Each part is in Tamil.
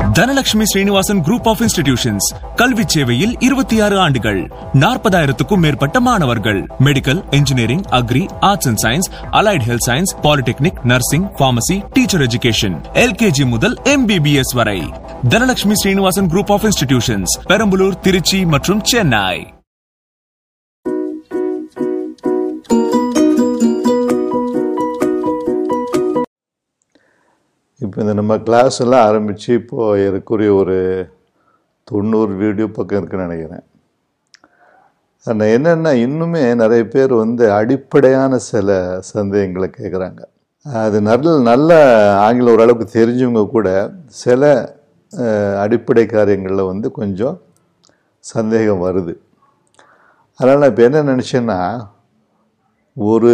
Dhanalakshmi Srinivasan group of institutions கல்வி சேவையில் இருபத்தி ஆறு ஆண்டுகள் நாற்பதாயிரத்துக்கும் மேற்பட்ட மாணவர்கள். Medical engineering agri arts and science allied health science polytechnic nursing pharmacy teacher education LKG முதல் எம்பிபிஎஸ் வரை. Dhanalakshmi Srinivasan group of institutions Perambalur Trichy மற்றும் சென்னை. இப்போ இந்த நம்ம கிளாஸ் எல்லாம் ஆரம்பித்து இப்போது ஏறக்குரிய ஒரு தொண்ணூறு வீடியோ பக்கம் இருக்குன்னு நினைக்கிறேன். ஆனால் என்னென்னா இன்னுமே நிறைய பேர் வந்து அடிப்படையான சில சந்தேகங்களை கேட்குறாங்க அது நல்ல நல்ல ஆங்கிலம் ஓரளவுக்கு தெரிஞ்சவங்க கூட சில அடிப்படை காரியங்களில் வந்து கொஞ்சம் சந்தேகம் வருது. அதனால் நான் இப்போ என்ன நினச்சேன்னா ஒரு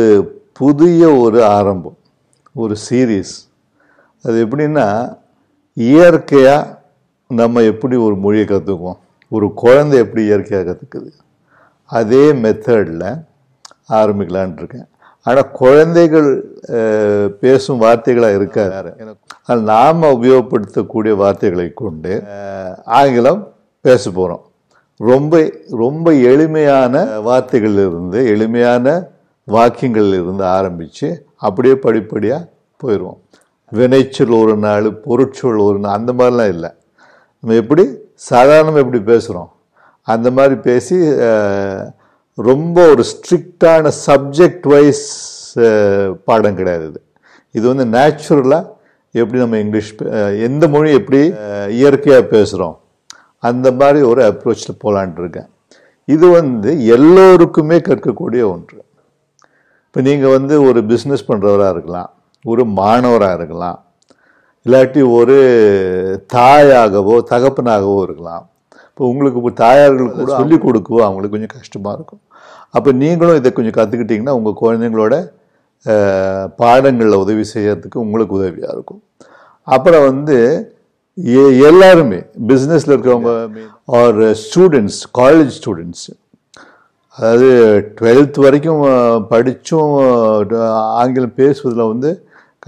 புதிய ஒரு ஆரம்பம் ஒரு சீரீஸ் அது எப்படின்னா இயற்கையாக நம்ம எப்படி ஒரு மொழியை கற்றுக்குவோம் ஒரு குழந்தை எப்படி இயற்கையாக கற்றுக்குது அதே மெத்தடில் ஆரம்பிக்கலான் இருக்கேன். ஆனால் குழந்தைகள் பேசும் வார்த்தைகளாக இருக்காது அது நாம் உபயோகப்படுத்தக்கூடிய வார்த்தைகளை கொண்டு ஆங்கிலம் பேச போகிறோம் ரொம்ப ரொம்ப எளிமையான வார்த்தைகளிலிருந்து எளிமையான வாக்கியங்களிலிருந்து ஆரம்பித்து அப்படியே படிப்படியாக போயிடுவோம் வினைச்சொல் ஒரு நாள் பொருட்சொல் ஒரு நாள் அந்த மாதிரிலாம் இல்லை. நம்ம எப்படி சாதாரணமாக எப்படி பேசுகிறோம் அந்த மாதிரி பேசி ரொம்ப ஒரு ஸ்ட்ரிக்டான சப்ஜெக்ட் வைஸ் பாடம் கிடையாது இது. இது வந்து நேச்சுரலாக எப்படி நம்ம இங்கிலீஷ் எந்த மொழி எப்படி இயற்கையாக பேசுகிறோம் அந்த மாதிரி ஒரு அப்ரோச்சில் போகலான்ட்டு இருக்கேன். இது வந்து எல்லோருக்குமே கற்கக்கூடிய ஒன்று. இப்போ நீங்கள் வந்து ஒரு பிஸ்னஸ் பண்ணுறவராக இருக்கலாம். ஒரு மாணவராக இருக்கலாம். இல்லாட்டி ஒரு தாயாகவோ தகப்பனாகவோ இருக்கலாம். இப்போ உங்களுக்கு இப்போ தாயார்களுக்கு கூட சொல்லிக் கொடுக்கவோ அவங்களுக்கு கொஞ்சம் கஷ்டமாக இருக்கும். அப்போ நீங்களும் இதை கொஞ்சம் கற்றுக்கிட்டிங்கன்னா உங்கள் குழந்தைங்களோட பாடங்களில் உதவி செய்யறதுக்கு உங்களுக்கு உதவியாக இருக்கும். அப்புறம் வந்து எல்லாருமே பிஸ்னஸில் இருக்கிறவங்க ஆர் ஸ்டூடெண்ட்ஸ் காலேஜ் ஸ்டூடெண்ட்ஸ் அதாவது டுவெல்த் வரைக்கும் படித்தும் ஆங்கிலம் பேசுவதில் வந்து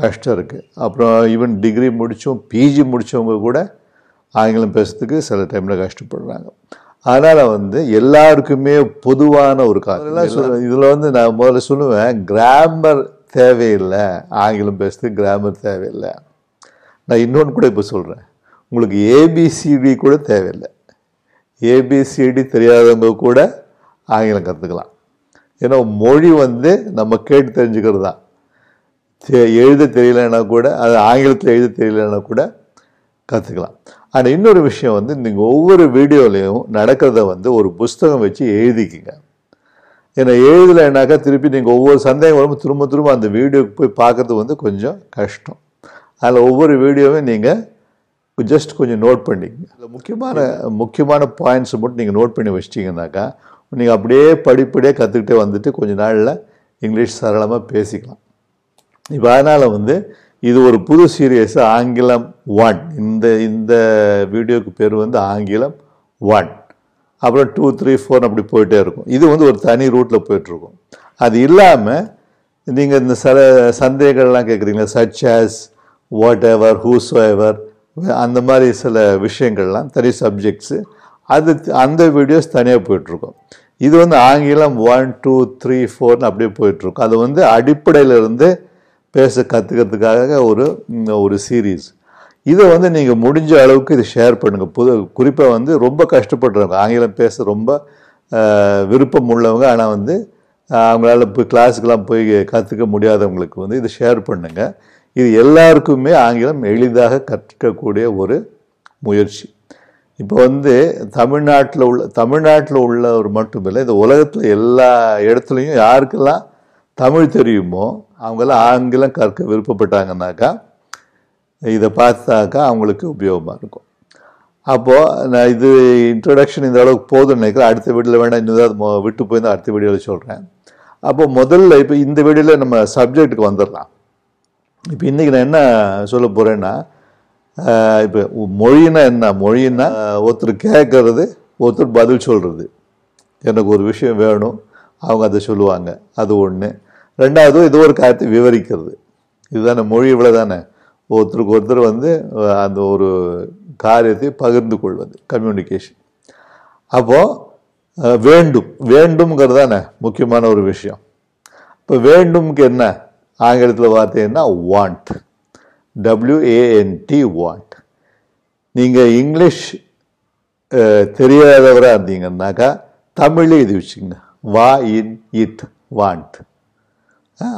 கஷ்டம் இருக்குது அப்புறம் ஈவன் டிகிரி முடித்தும் பிஜி முடித்தவங்க கூட ஆங்கிலம் பேசுறதுக்கு சில டைமில் கஷ்டப்படுறாங்க. அதனால் வந்து எல்லாருக்குமே பொதுவான ஒரு காரணம். இதில் வந்து நான் முதல்ல சொல்லுவேன் கிராமர் தேவையில்லை. ஆங்கிலம் பேசுறதுக்கு கிராமர் தேவையில்லை. நான் இன்னொன்று கூட இப்போ சொல்கிறேன் உங்களுக்கு ஏபிசிடி கூட தேவையில்லை. ஏபிசிடி தெரியாதவங்க கூட ஆங்கிலம் கற்றுக்கலாம் ஏன்னா மொழி வந்து நம்ம கேட்டு தெரிஞ்சுக்கிறது தான் எழுத தெரியலன்னா கூட அது ஆங்கிலத்தில் எழுத தெரியலன்னா கூட கற்றுக்கலாம் ஆனால் இன்னொரு விஷயம் வந்து நீங்கள் ஒவ்வொரு வீடியோலையும் நடக்கிறத வந்து ஒரு புஸ்தகம் வச்சு எழுதிக்கிங்க. ஏன்னா எழுதலைனாக்கா திருப்பி நீங்கள் ஒவ்வொரு சந்தேகம் வரும்போது திரும்ப திரும்ப அந்த வீடியோக்கு போய் பார்க்கறது வந்து கொஞ்சம் கஷ்டம். அதில் ஒவ்வொரு வீடியோவையும் நீங்கள் ஜஸ்ட் கொஞ்சம் நோட் பண்ணிக்கங்க. அதில் முக்கியமான முக்கியமான பாயிண்ட்ஸ் மட்டும் நீங்கள் நோட் பண்ணி வச்சிட்டிங்கனாக்கா நீங்கள் அப்படியே படிப்படியாக கற்றுக்கிட்டே வந்துட்டு கொஞ்ச நாளில் இங்கிலீஷ் சரளமாக பேசிக்கலாம். இப்போ அதனால் வந்து இது ஒரு புது சீரியஸ் ஆங்கிலம் ஒன் இந்த இந்த வீடியோக்கு பேர் வந்து ஆங்கிலம் ஒன் அப்புறம் டூ த்ரீ ஃபோர் அப்படி போயிட்டே இருக்கும். இது வந்து ஒரு தனி ரூட்டில் போயிட்டுருக்கும் அது இல்லாமல் நீங்கள் இந்த சில சந்தேகங்கள்லாம் கேட்குறீங்களா such as whatever whose ever அந்த மாதிரி சில விஷயங்கள்லாம் தனி சப்ஜெக்ட்ஸு அது அந்த வீடியோஸ் தனியாக போயிட்டுருக்கும் இது வந்து ஆங்கிலம் ஒன் டூ த்ரீ ஃபோர்னு அப்படியே போயிட்டுருக்கும் அது வந்து அடிப்படையிலிருந்து பேச கற்றுக்கிறதுக்காக ஒரு ஒரு சீரீஸ் இதை வந்து நீங்கள் முடிஞ்ச அளவுக்கு இதை ஷேர் பண்ணுங்கள் புது குறிப்பாக வந்து ரொம்ப கஷ்டப்படுறவங்க ஆங்கிலம் பேச ரொம்ப விருப்பம் உள்ளவங்க ஆனால் வந்து அவங்களால போய் கிளாஸுக்கெலாம் போய் கற்றுக்க முடியாதவங்களுக்கு வந்து இதை ஷேர் பண்ணுங்கள் இது எல்லாருக்குமே ஆங்கிலம் எளிதாக கற்கக்கூடிய ஒரு முயற்சி. இப்போ வந்து தமிழ்நாட்டில் உள்ள தமிழ்நாட்டில் உள்ளவர் மட்டுமில்லை இந்த உலகத்தில் எல்லா இடத்துலையும் யாருக்கெல்லாம் தமிழ் தெரியுமோ? அவங்களாம் ஆங்கிலம் கற்க விருப்பப்பட்டாங்கன்னாக்கா இதை பார்த்தாக்கா அவங்களுக்கு உபயோகமாக இருக்கும். அப்போது நான் இது இன்ட்ரொடக்ஷன் இந்த அளவுக்கு போதும்னு நினைக்கிறேன். அடுத்த வீடியோவில் வேணால் இன்னும் ஏதாவது விட்டு போய் தான் அடுத்த வீடியோவில் சொல்கிறேன் அப்போது முதல்ல இப்போ இந்த வீடியோவில் நம்ம சப்ஜெக்ட்டுக்கு வந்துடலாம். இப்போ இன்றைக்கி நான் என்ன சொல்ல போகிறேன்னா இப்போ மொழினா என்ன? மொழின்னா ஒருத்தர் கேட்கறது ஒருத்தர் பதில் சொல்கிறது எனக்கு ஒரு விஷயம் வேணும். அவங்க அதை சொல்லுவாங்க. அது ஒன்று ரெண்டாவது ஏதோ ஒரு காரியத்தை விவரிக்கிறது. இதுதானே மொழி இவ்வளோ தானே ஒருத்தருக்கு ஒருத்தர் வந்து அந்த ஒரு காரியத்தை பகிர்ந்து கொள்வது கம்யூனிகேஷன் அப்போது வேண்டும். வேண்டும்ங்கிறது தானே முக்கியமான ஒரு விஷயம். இப்போ வேண்டும்க்கு என்ன? ஆங்கிலத்தில் வார்த்தை என்ன? Want W A N T want நீங்கள் இங்கிலீஷ் தெரியாதவராக இருந்தீங்கன்னாக்கா தமிழே இது வச்சுங்க வா இன் இட் வாண்ட்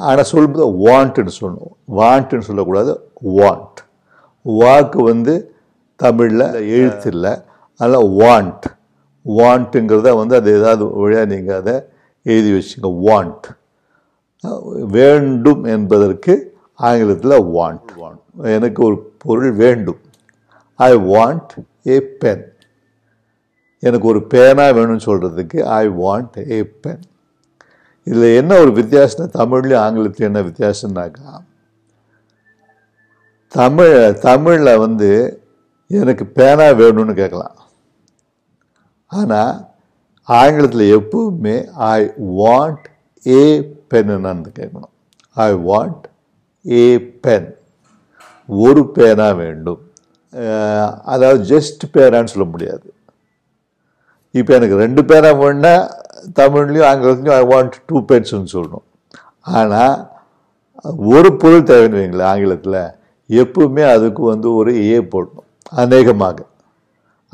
ஆனால் சொல்லும்போது வாண்ட்டுன்னு சொல்லணும். வாண்ட்டுன்னு சொல்லக்கூடாது வாண்ட் வாக்கு வந்து தமிழில் எழுத்து இல்லை அதனால் வாண்ட் வாண்ட்டுங்கிறத வந்து அது ஏதாவது வழியாக நீங்கள் அதை எழுதி வச்சுங்க. வாண்ட் வேண்டும் என்பதற்கு ஆங்கிலத்தில் வாண்ட் வாண்ட் எனக்கு ஒரு பொருள் வேண்டும். ஐ வாண்ட் ஏ பென் எனக்கு ஒரு பேனா வேணும்னு சொல்கிறதுக்கு ஐ வாண்ட் ஏ பென் இதில் என்ன ஒரு வித்தியாசம் தமிழ்லையும் ஆங்கிலத்துலையும் என்ன வித்தியாசம்னாக்கா தமிழ் தமிழில் வந்து எனக்கு பேனா வேணும்னு கேட்கலாம். ஆனால் ஆங்கிலத்தில் எப்பவுமே ஐ வாண்ட் ஏ பென்னு கேட்கணும். ஐ வாண்ட் ஏ பென் ஒரு பேனா வேண்டும். அதாவது ஜஸ்ட் பேனான்னு சொல்ல முடியாது. இப்போ எனக்கு ரெண்டு பேராக வேணும்னா தமிழ்லையும் ஆங்கிலத்துலையும் ஐ வாண்ட் டூ பென்ஸ்னு சொல்லணும். ஆனால் ஒரு பொருள் தேவைன்னு வைங்களேன் ஆங்கிலத்தில். எப்பவுமே அதுக்கு வந்து ஒரு ஏ போடணும் அநேகமாக.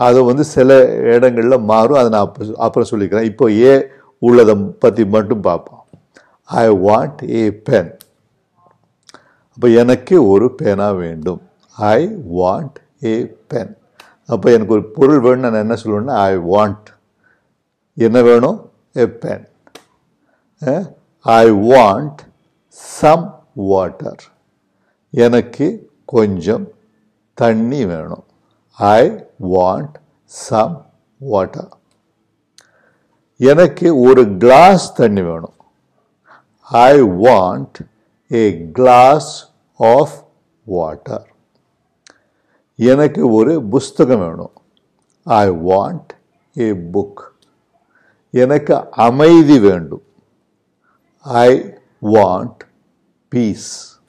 அது வந்து சில இடங்களில் மாறும் அதை நான் அப்புறம் அப்புறம் சொல்லிக்கிறேன். இப்போ ஏ உள்ளதை பற்றி மட்டும் பார்ப்போம். ஐ வாண்ட் ஏ பென் அப்போ எனக்கு ஒரு பேனா வேண்டும். ஐ வாண்ட் ஏ பென் அப்போ எனக்கு ஒரு பொருள் வேணும்னு நான் என்ன சொல்லுவேன்னா ஐ வாண்ட் என்ன வேணும்? A pen I want some water எனக்கு கொஞ்சம் தண்ணி வேணும். ஐ வாண்ட் சம் வாட்டர் எனக்கு ஒரு கிளாஸ் தண்ணி வேணும். I want a glass of water எனக்கு ஒரு புஸ்தகம் வேணும். ஐ வாண்ட் ஏ புக் எனக்கு அமைதி வேண்டும். ஐ வாண்ட் பீஸ்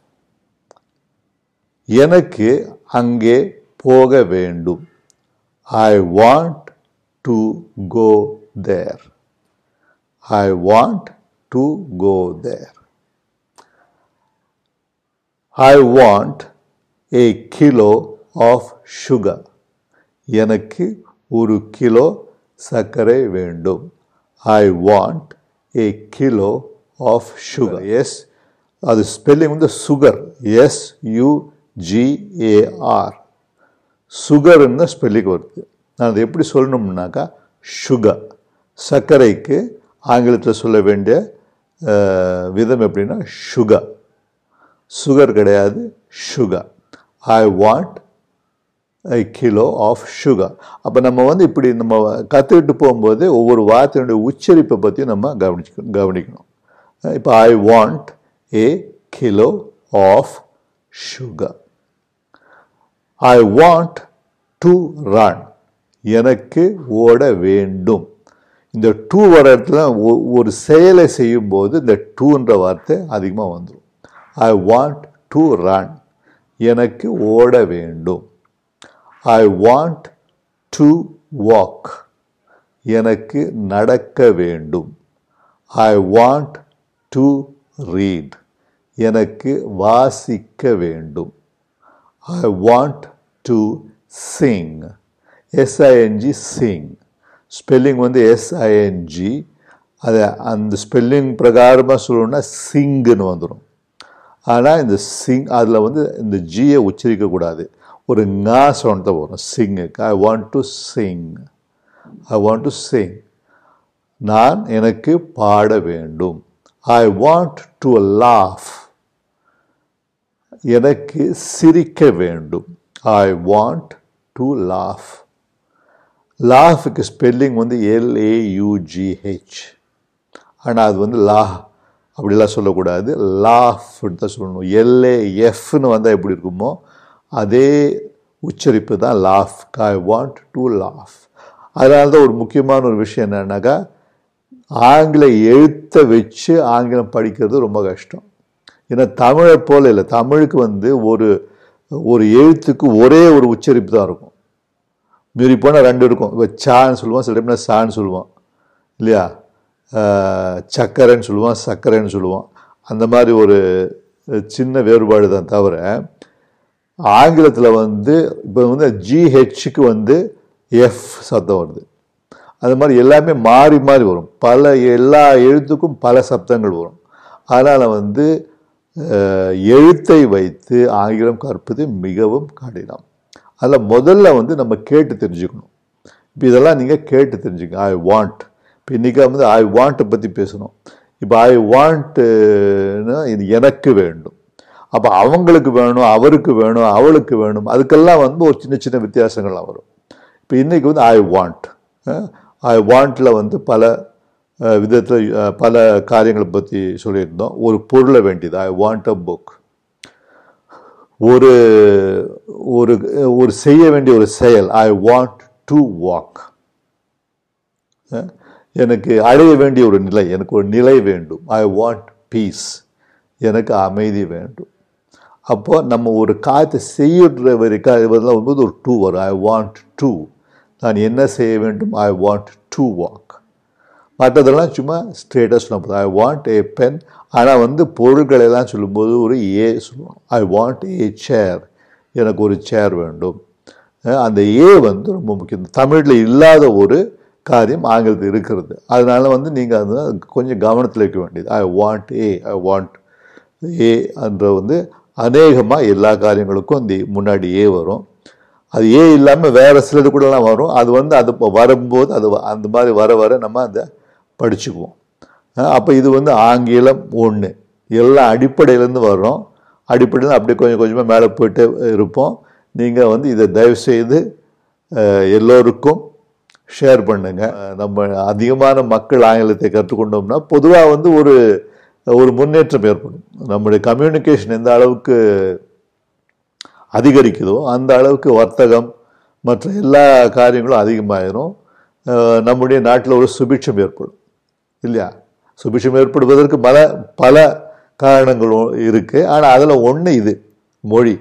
எனக்கு அங்கே போக வேண்டும். I want to go there I want to go there I want a kilo of sugar எனக்கு ஒரு கிலோ சர்க்கரை வேண்டும். I want a kilo of sugar S அது ஸ்பெல்லிங் வந்து sugar S U G A R சுகர்னு spelling வருது. நான் அதை எப்படி சொல்லணும்னாக்கா சுகர் சர்க்கரைக்கு ஆங்கிலத்தில் சொல்ல வேண்டிய விதம் எப்படின்னா சுகர் சுகர் கிடையாது sugar I want kilo of sugar அப்போ நம்ம வந்து இப்படி நம்ம கற்றுக்கிட்டு போகும்போது ஒவ்வொரு வார்த்தையினுடைய உச்சரிப்பை பற்றியும் நம்ம கவனிச்சு கவனிக்கணும். இப்போ I want a kilo of sugar I want to run எனக்கு ஓட வேண்டும். இந்த டூ வர இடத்துல ஒ- ஒரு செயலை செய்யும்போது இந்த டூன்ற வார்த்தை அதிகமாக வந்துடும் ஐ வாண்ட் டு ரன் எனக்கு ஓட வேண்டும். ஐ வாண்ட் டு வாக் எனக்கு நடக்க வேண்டும். ஐ வாண்ட் டு ரீட் எனக்கு வாசிக்க வேண்டும். I want to sing S I N G sing spelling வந்து எஸ்ஐஎன்ஜி அது அந்த ஸ்பெல்லிங் பிரகாரமாக சொல்லணும்னா சிங்குன்னு வந்துடும் ஆனால் இந்த சிங் அதில் வந்து இந்த ஜியை உச்சரிக்கக்கூடாது ஒரு ஙா சவுண்ட் தான் வரும். சிங்குக்கு I want to sing I want to sing நான் எனக்கு பாட வேண்டும். ஐ வாண்ட் டு லாஃப் எனக்கு சிரிக்க வேண்டும். ஐ வாண்ட் டு லாஃப் லாஃபுக்கு ஸ்பெல்லிங் வந்து L A U G H ஆனால் அது வந்து லா அப்படிலாம் சொல்லக்கூடாது. லாஃப்னு தான் சொல்லணும். எல்ஏஎஃப்னு வந்தால் எப்படி இருக்குமோ? அதே உச்சரிப்பு தான் laugh I want to laugh அதனால தான் ஒரு முக்கியமான ஒரு விஷயம் என்னன்னாக்கா ஆங்கில எழுத்தை வச்சு ஆங்கிலம் படிக்கிறது ரொம்ப கஷ்டம். ஏன்னா தமிழை போல இல்லை. தமிழுக்கு வந்து ஒரு ஒரு எழுத்துக்கு ஒரே ஒரு உச்சரிப்பு தான் இருக்கும். மீறி போனால் ரெண்டு இருக்கும். இப்போ சான்னு சொல்லுவோம் சில டைம்ல சான்னு சொல்லுவோம் இல்லையா? சக்கரைன்னு சொல்லுவோம் சக்கரைன்னு சொல்லுவோம் அந்த மாதிரி ஒரு சின்ன வேறுபாடு தான் தவிர ஆங்கிலத்தில் வந்து இப்போ வந்து ஜிஹெச்சுக்கு வந்து எஃப் சத்தம் வருது. அது மாதிரி எல்லாமே மாறி மாறி வரும். பல எல்லா எழுத்துக்கும் பல சப்தங்கள் வரும். அதனால் வந்து எழுத்தை வைத்து ஆங்கிலம் கற்பது மிகவும் கடினம். அதில் முதல்ல வந்து நம்ம கேட்டு தெரிஞ்சுக்கணும். இப்போ இதெல்லாம் நீங்கள் கேட்டு தெரிஞ்சுங்க ஐ வாண்ட் இப்போ இன்றைக்கி வந்து ஐ வாண்ட்டை பற்றி பேசணும். இப்போ ஐ வாண்ட்டுன்னா இது எனக்கு வேண்டும். அப்போ அவங்களுக்கு வேணும் அவருக்கு வேணும் அவளுக்கு வேணும். அதுக்கெல்லாம் வந்து ஒரு சின்ன சின்ன வித்தியாசங்கள்லாம் வரும். இப்போ இன்றைக்கி வந்து ஐ வாண்ட் ஐ வாண்ட்டில் வந்து பல விதத்தில் பல காரியங்களை பற்றி சொல்லியிருந்தோம். ஒரு பொருளை வேண்டியது. ஐ வாண்ட் அ புக் ஒரு ஒரு ஒரு செய்ய வேண்டிய ஒரு செயல். ஐ வாண்ட் டு வாக் எனக்கு அடைய வேண்டிய ஒரு நிலை. எனக்கு ஒரு நிலை வேண்டும். ஐ வாண்ட் பீஸ் எனக்கு அமைதி வேண்டும். அப்போது நம்ம ஒரு காரியத்தை செய்யுற வரைக்கும் இதெல்லாம் வரும்போது ஒரு டூ வரும் ஐ வாண்ட் டூ நான் என்ன செய்ய வேண்டும்? ஐ வாண்ட் டூ வாக் மற்றதெல்லாம் சும்மா ஸ்ட்ரெயிட்டாக சொல்ல ஐ வாண்ட் ஏ பென் ஆனால் வந்து பொருட்களை எல்லாம் சொல்லும்போது ஒரு ஏ சொல்லுவோம் ஐ வாண்ட் ஏ சேர் எனக்கு ஒரு சேர் வேண்டும். அந்த ஏ வந்து ரொம்ப முக்கியம். தமிழில் இல்லாத ஒரு காரியம் ஆங்கிலத்தில் இருக்கிறது. அதனால் வந்து நீங்கள் அது கொஞ்சம் கவனத்தில் வைக்க வேண்டியது. ஐ வாண்ட் ஏ ஐ வாண்ட் ஏ என்ற வந்து அநேகமாக எல்லா காரியங்களுக்கும் இந்த முன்னாடியே வரும். அது ஏன் இல்லாமல் வேறு சிலது கூடலாம் வரும். அது வந்து அது இப்போ வரும்போது அது வ- அந்த மாதிரி வர வர நம்ம அதை படிச்சுக்குவோம். அப்போ இது வந்து ஆங்கிலம் ஒன்று எல்லாம் அடிப்படையிலேருந்து வர்றோம். அடிப்படையில் அப்படியே கொஞ்சம் கொஞ்சமாக மேலே போயிட்டு இருப்போம். நீங்கள் வந்து இதை தயவு செய்து எல்லோருக்கும் ஷேர் பண்ணுங்கள் நம்ம அதிகமான மக்கள் ஆங்கிலத்தை கற்றுக்கொண்டோம்னா பொதுவாக வந்து ஒரு ஒரு முன்னேற்றம் ஏற்படும். நம்முடைய கம்யூனிகேஷன் எந்த அளவுக்கு அதிகரிக்குதோ அந்த அளவுக்கு வர்த்தகம் மற்ற எல்லா காரியங்களும் அதிகமாயிரும். நம்முடைய நாட்டில் ஒரு சுபிட்சம் ஏற்படும். இல்லையா? சுபிட்சம் ஏற்படுவதற்கு பல பல காரணங்களும் இருக்குது ஆனால் அதில் ஒன்று இது மொழி.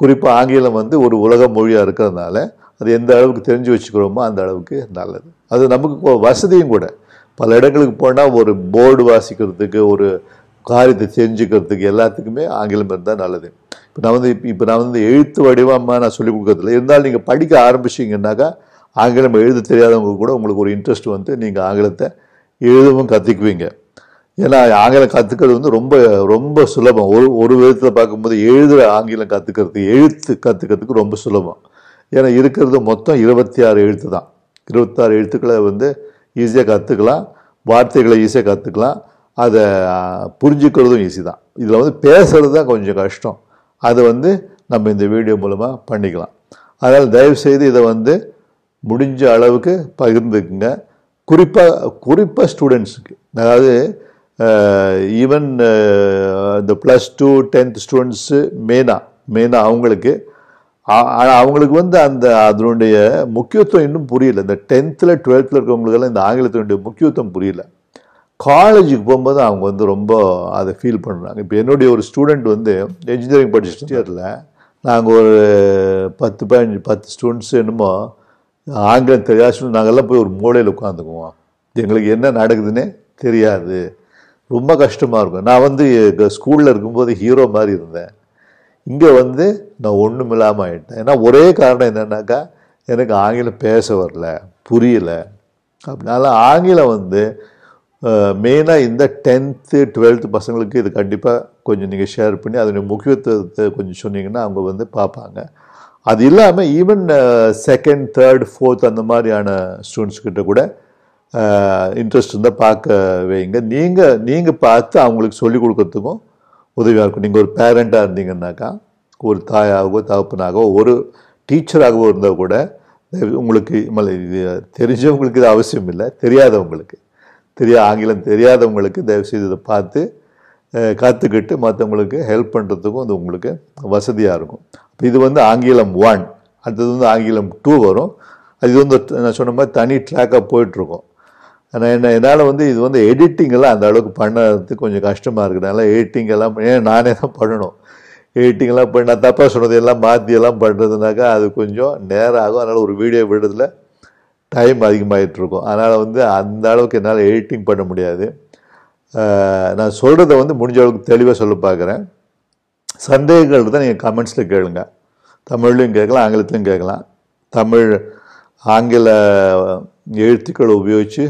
குறிப்பாக ஆங்கிலம் வந்து ஒரு உலக மொழியாக இருக்கிறதுனால அது எந்த அளவுக்கு தெரிஞ்சு வச்சுக்கிறோமோ அந்த அளவுக்கு நல்லது. அது நமக்கு வசதியும் கூட. பல இடங்களுக்கு போனால் ஒரு போர்டு வாசிக்கிறதுக்கு ஒரு காரியத்தை தெரிஞ்சுக்கிறதுக்கு எல்லாத்துக்குமே ஆங்கிலம் இருந்தால் நல்லது. இப்போ நான் வந்து இப்போ நான் வந்து எழுத்து வடிவமாக நான் சொல்லிக் கொடுக்கறதில்ல. இருந்தாலும் நீங்கள் படிக்க ஆரம்பிச்சிங்கன்னாக்கா ஆங்கிலம் எழுத தெரியாதவங்க கூட உங்களுக்கு ஒரு இன்ட்ரெஸ்ட் வந்து நீங்கள் ஆங்கிலத்தை எழுதவும் கற்றுக்குவீங்க ஏன்னா ஆங்கிலம் கற்றுக்கிறது வந்து ரொம்ப ரொம்ப சுலபம். ஒரு ஒரு விதத்தில் பார்க்கும்போது எழுதுகிற ஆங்கிலம் கற்றுக்கிறது எழுத்து கற்றுக்கிறதுக்கு ரொம்ப சுலபம். ஏன்னா இருக்கிறது மொத்தம் இருபத்தி ஆறு எழுத்து தான் இருபத்தாறு எழுத்துக்களை வந்து ஈஸியாக கற்றுக்கலாம் வார்த்தைகளை ஈஸியாக கற்றுக்கலாம் அதை புரிஞ்சுக்கிறதும் ஈஸி தான். இதில் வந்து பேசுகிறது தான் கொஞ்சம் கஷ்டம். அதை வந்து நம்ம இந்த வீடியோ மூலமாக பண்ணிக்கலாம். அதனால் தயவு செய்து இதை வந்து முடிஞ்ச அளவுக்கு பகிர்ந்துக்குங்க. குறிப்பாக குறிப்பாக ஸ்டூடெண்ட்ஸுக்கு அதாவது ஈவன் இந்த ப்ளஸ் டூ டென்த் ஸ்டூடெண்ட்ஸு மெயினாக மெயினாக அவங்களுக்கு ஆனால் அவங்களுக்கு வந்து அந்த அதனுடைய முக்கியத்துவம் இன்னும் புரியல. இந்த டென்த்தில் டுவெல்த்தில் இருக்கவங்களுக்கெல்லாம் இந்த ஆங்கிலத்தினுடைய முக்கியத்துவம் புரியல. காலேஜுக்கு போகும்போது அவங்க வந்து ரொம்ப அதை ஃபீல் பண்ணுறாங்க இப்போ என்னுடைய ஒரு ஸ்டூடெண்ட் வந்து என்ஜினியரிங் படிச்சுட்டு இயரில் நாங்கள் ஒரு பத்து பதினஞ்சு பத்து ஸ்டூடெண்ட்ஸ் என்னமோ ஆங்கிலம் தெரியாது நாங்கள்லாம் போய் ஒரு மூலையில் உட்காந்துக்குவோம். எங்களுக்கு என்ன நடக்குதுன்னே தெரியாது. ரொம்ப கஷ்டமாக இருக்கும். நான் வந்து ஸ்கூலில் இருக்கும்போது ஹீரோ மாதிரி இருந்தேன். இங்கே வந்து நான் ஒன்றும் இல்லாமல் ஆகிட்டேன் ஏன்னா ஒரே காரணம் என்னென்னாக்கா எனக்கு ஆங்கிலம் பேச வரல புரியல. அப்படினால ஆங்கிலம் வந்து மெயினாக இந்த டென்த்து டுவெல்த்து பசங்களுக்கு இது கண்டிப்பாக கொஞ்சம் நீங்கள் ஷேர் பண்ணி அதனுடைய முக்கியத்துவத்தை கொஞ்சம் சொன்னீங்கன்னா அவங்க வந்து பார்ப்பாங்க. அது இல்லாமல் ஈவன் செகண்ட் தேர்ட் ஃபோர்த் அந்த மாதிரியான ஸ்டூடெண்ட்ஸ் கிட்ட கூட இன்ட்ரெஸ்ட் இருந்தால் பார்க்க வைங்க நீங்கள் நீங்கள் பார்த்து அவங்களுக்கு சொல்லிக் கொடுக்கறதுக்கும் உதவியாக இருக்கும். நீங்கள் ஒரு பேரண்ட்டாக இருந்தீங்கன்னாக்கா ஒரு தாயாகவோ தகப்பனாகவோ ஒரு டீச்சராகவோ இருந்தால் கூட உங்களுக்கு இது தெரிஞ்சவங்களுக்கு இது அவசியம் இல்லை தெரியாதவங்களுக்கு. தெரியா ஆங்கிலம் தெரியாதவங்களுக்கு தயவுசெய்து இதை பார்த்து கற்றுக்கிட்டு மற்றவங்களுக்கு ஹெல்ப் பண்ணுறதுக்கும் அது உங்களுக்கு வசதியாக இருக்கும். அப்போ இது வந்து ஆங்கிலம் ஒன் அடுத்தது வந்து ஆங்கிலம் டூ வரும். அது வந்து நான் சொன்ன மாதிரி தனி ட்ராக்காக போயிட்டுருக்கோம். ஆனால் என்ன என்னால் வந்து இது வந்து எடிட்டிங் எல்லாம் அந்த அளவுக்கு பண்ணுறதுக்கு கொஞ்சம் கஷ்டமாக இருக்குது. எடிட்டிங் எல்லாம் ஏன் நானே தான் பண்ணணும். எடிட்டிங்லாம் பண்ணி நான் தப்பாக சொன்னது எல்லாம் மாற்றி எல்லாம் பண்ணுறதுனாக்கா அது கொஞ்சம் நேரம் ஆகும். அதனால் ஒரு வீடியோ விடுறதுல டைம் அதிகமாகிட்டு இருக்கும். அதனால் வந்து அந்த அளவுக்கு என்னால் எடிட்டிங் பண்ண முடியாது. நான் சொல்கிறத வந்து முடிஞ்ச அளவுக்கு தெளிவாக சொல்ல பார்க்குறேன் சந்தேகங்கள் தான் நீங்கள் கமெண்ட்ஸில் கேளுங்க. தமிழ்லையும் கேட்கலாம் ஆங்கிலத்திலையும் கேட்கலாம். தமிழ் ஆங்கில எழுத்துக்களை உபயோகித்து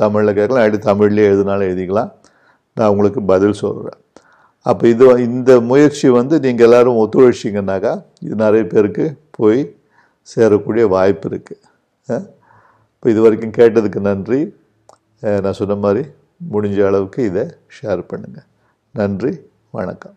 தமிழில் கேட்கலாம். அப்படி தமிழ்லேயே எழுதினாலும் எழுதிக்கலாம். நான் உங்களுக்கு பதில் சொல்கிறேன் அப்போ இது இந்த முயற்சி வந்து நீங்கள் எல்லாரும் ஒத்துழைச்சிங்கனாக்கா இது நிறைய பேருக்கு போய் சேரக்கூடிய வாய்ப்பு இருக்குது இப்போ இது வரைக்கும் கேட்டதுக்கு நன்றி. நான் சொன்ன மாதிரி முடிஞ்ச அளவுக்கு இதை ஷேர் பண்ணுங்கள் நன்றி. வணக்கம்.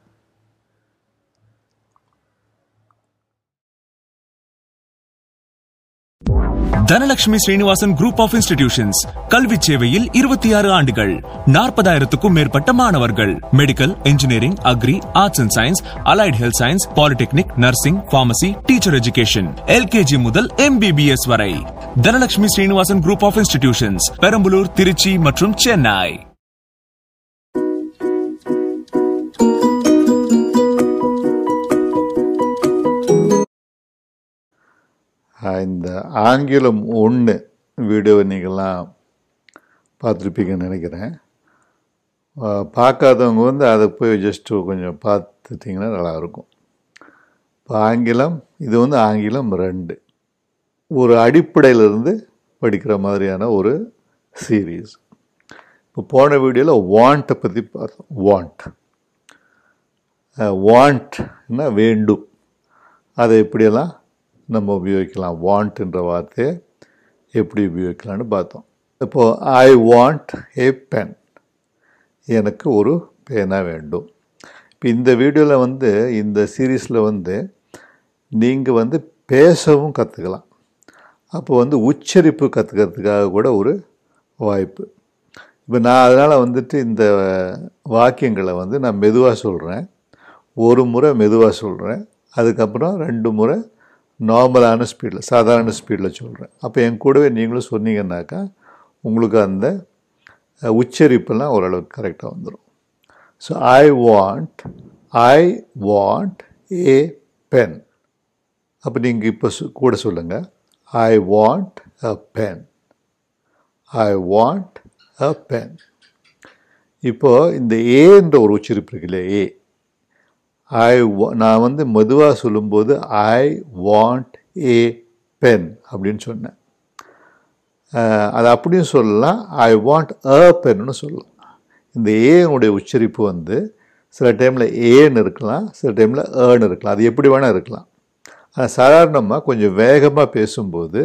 Dhanalakshmi Srinivasan group of institutions கல்வி சேவையில் இருபத்தி ஆறு ஆண்டுகள் நாற்பதாயிரத்துக்கும் மேற்பட்ட மாணவர்கள். Medical engineering agri arts and science allied health science polytechnic nursing pharmacy teacher education LKG முதல் எம்பிபிஎஸ் வரை. Dhanalakshmi Srinivasan group of institutions Perambalur Trichy மற்றும் சென்னை. இந்த ஆங்கிலம் ஒன்று வீடியோ நீங்கள்லாம் பார்த்துருப்பீங்கன்னு நினைக்கிறேன். பார்க்காதவங்க வந்து அதை போய் ஜஸ்ட்டு கொஞ்சம் பார்த்துட்டிங்கன்னா நல்லாயிருக்கும். இப்போ ஆங்கிலம் இது வந்து ஆங்கிலம் ரெண்டு. ஒரு அடிப்படையிலிருந்து படிக்கிற மாதிரியான ஒரு சீரீஸ் இப்போ போன வீடியோவில் வாண்ட்டை பற்றி பார்த்தோம். வாண்ட் வாண்ட்னா வேண்டும். அதை எப்படியெல்லாம் நம்ம உபயோகிக்கலாம். வாண்ட்ன்ற வார்த்தையை எப்படி உபயோகிக்கலாம்னு பார்த்தோம். இப்போது ஐ வாண்ட் ஏ பென் எனக்கு ஒரு பேனாக வேண்டும். இப்போ இந்த வீடியோவில் வந்து இந்த சீரீஸில் வந்து நீங்கள் வந்து பேசவும் கற்றுக்கலாம் அப்போ வந்து உச்சரிப்பு கற்றுக்கிறதுக்காக கூட ஒரு வாய்ப்பு. இப்போ நான் அதனால் வந்துட்டு இந்த வாக்கியங்களை வந்து நான் மெதுவாக சொல்கிறேன் ஒரு முறை மெதுவாக சொல்கிறேன் அதுக்கப்புறம் ரெண்டு முறை நார்மலான ஸ்பீடில் சாதாரண ஸ்பீடில் சொல்கிறேன் அப்போ என் கூடவே நீங்களும் சொன்னீங்கன்னாக்கா உங்களுக்கு அந்த உச்சரிப்பெல்லாம் ஓரளவுக்கு கரெக்டாக வந்துடும் so I want I want a pen அப்போ நீங்கள் இப்போ கூட சொல்லுங்கள் I want a pen I want a pen இப்போ இந்த ஏன்ற ஒரு உச்சரிப்பு இருக்கு இல்லையா ஏ ஐ நான் வந்து மெதுவாக சொல்லும்போது ஐ வாண்ட் ஏ பென் அப்படின்னு சொன்னேன். அது அப்படியும் சொல்லலாம். ஐ வாண்ட் அ பென்னு சொல்லலாம். இந்த ஏனுடைய உச்சரிப்பு வந்து சில டைமில் ஏன்னு இருக்கலாம் சில டைமில் ஏன்னு e இருக்கலாம். அது எப்படி வேணால் இருக்கலாம். ஆனால் சாதாரணமாக கொஞ்சம் வேகமாக பேசும்போது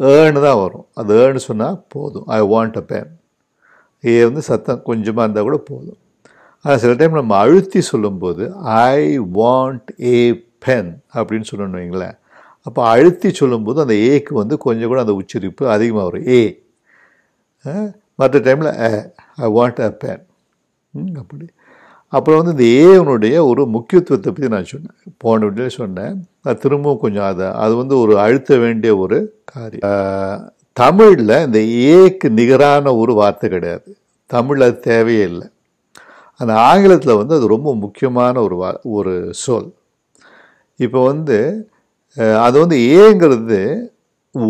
e ஏன்னு தான் வரும். அது e ஏன்னு சொன்னால் போதும். ஐ வாண்ட் அ பென் ஏ வந்து சத்தம் கொஞ்சமாக இருந்தால் கூட போதும். ஆனால் சில டைம் நம்ம அழுத்தி சொல்லும்போது ஐ வாண்ட் ஏ பென் அப்படின்னு சொல்லணும் வைங்களேன். அப்போ அழுத்தி சொல்லும்போது அந்த ஏக்கு வந்து கொஞ்சம் கூட அந்த உச்சரிப்பு அதிகமாக வரும். ஏ மற்ற டைமில் ஐ வாண்ட் அ பென் அப்படி. அப்புறம் வந்து இந்த ஏவனுடைய ஒரு முக்கியத்துவத்தை பற்றி நான் சொன்னேன். போன வீட்டில் சொன்னேன். நான் திரும்பவும் கொஞ்சம் அதை அது வந்து ஒரு அழுத்த வேண்டிய ஒரு காரியம். தமிழில் இந்த ஏக்கு நிகரான ஒரு வார்த்தை கிடையாது. தமிழ் அது தேவையே இல்லை. அந்த ஆங்கிலத்தில் வந்து அது ரொம்ப முக்கியமான ஒரு வா ஒரு சொல். இப்போ வந்து அது வந்து ஏங்கிறது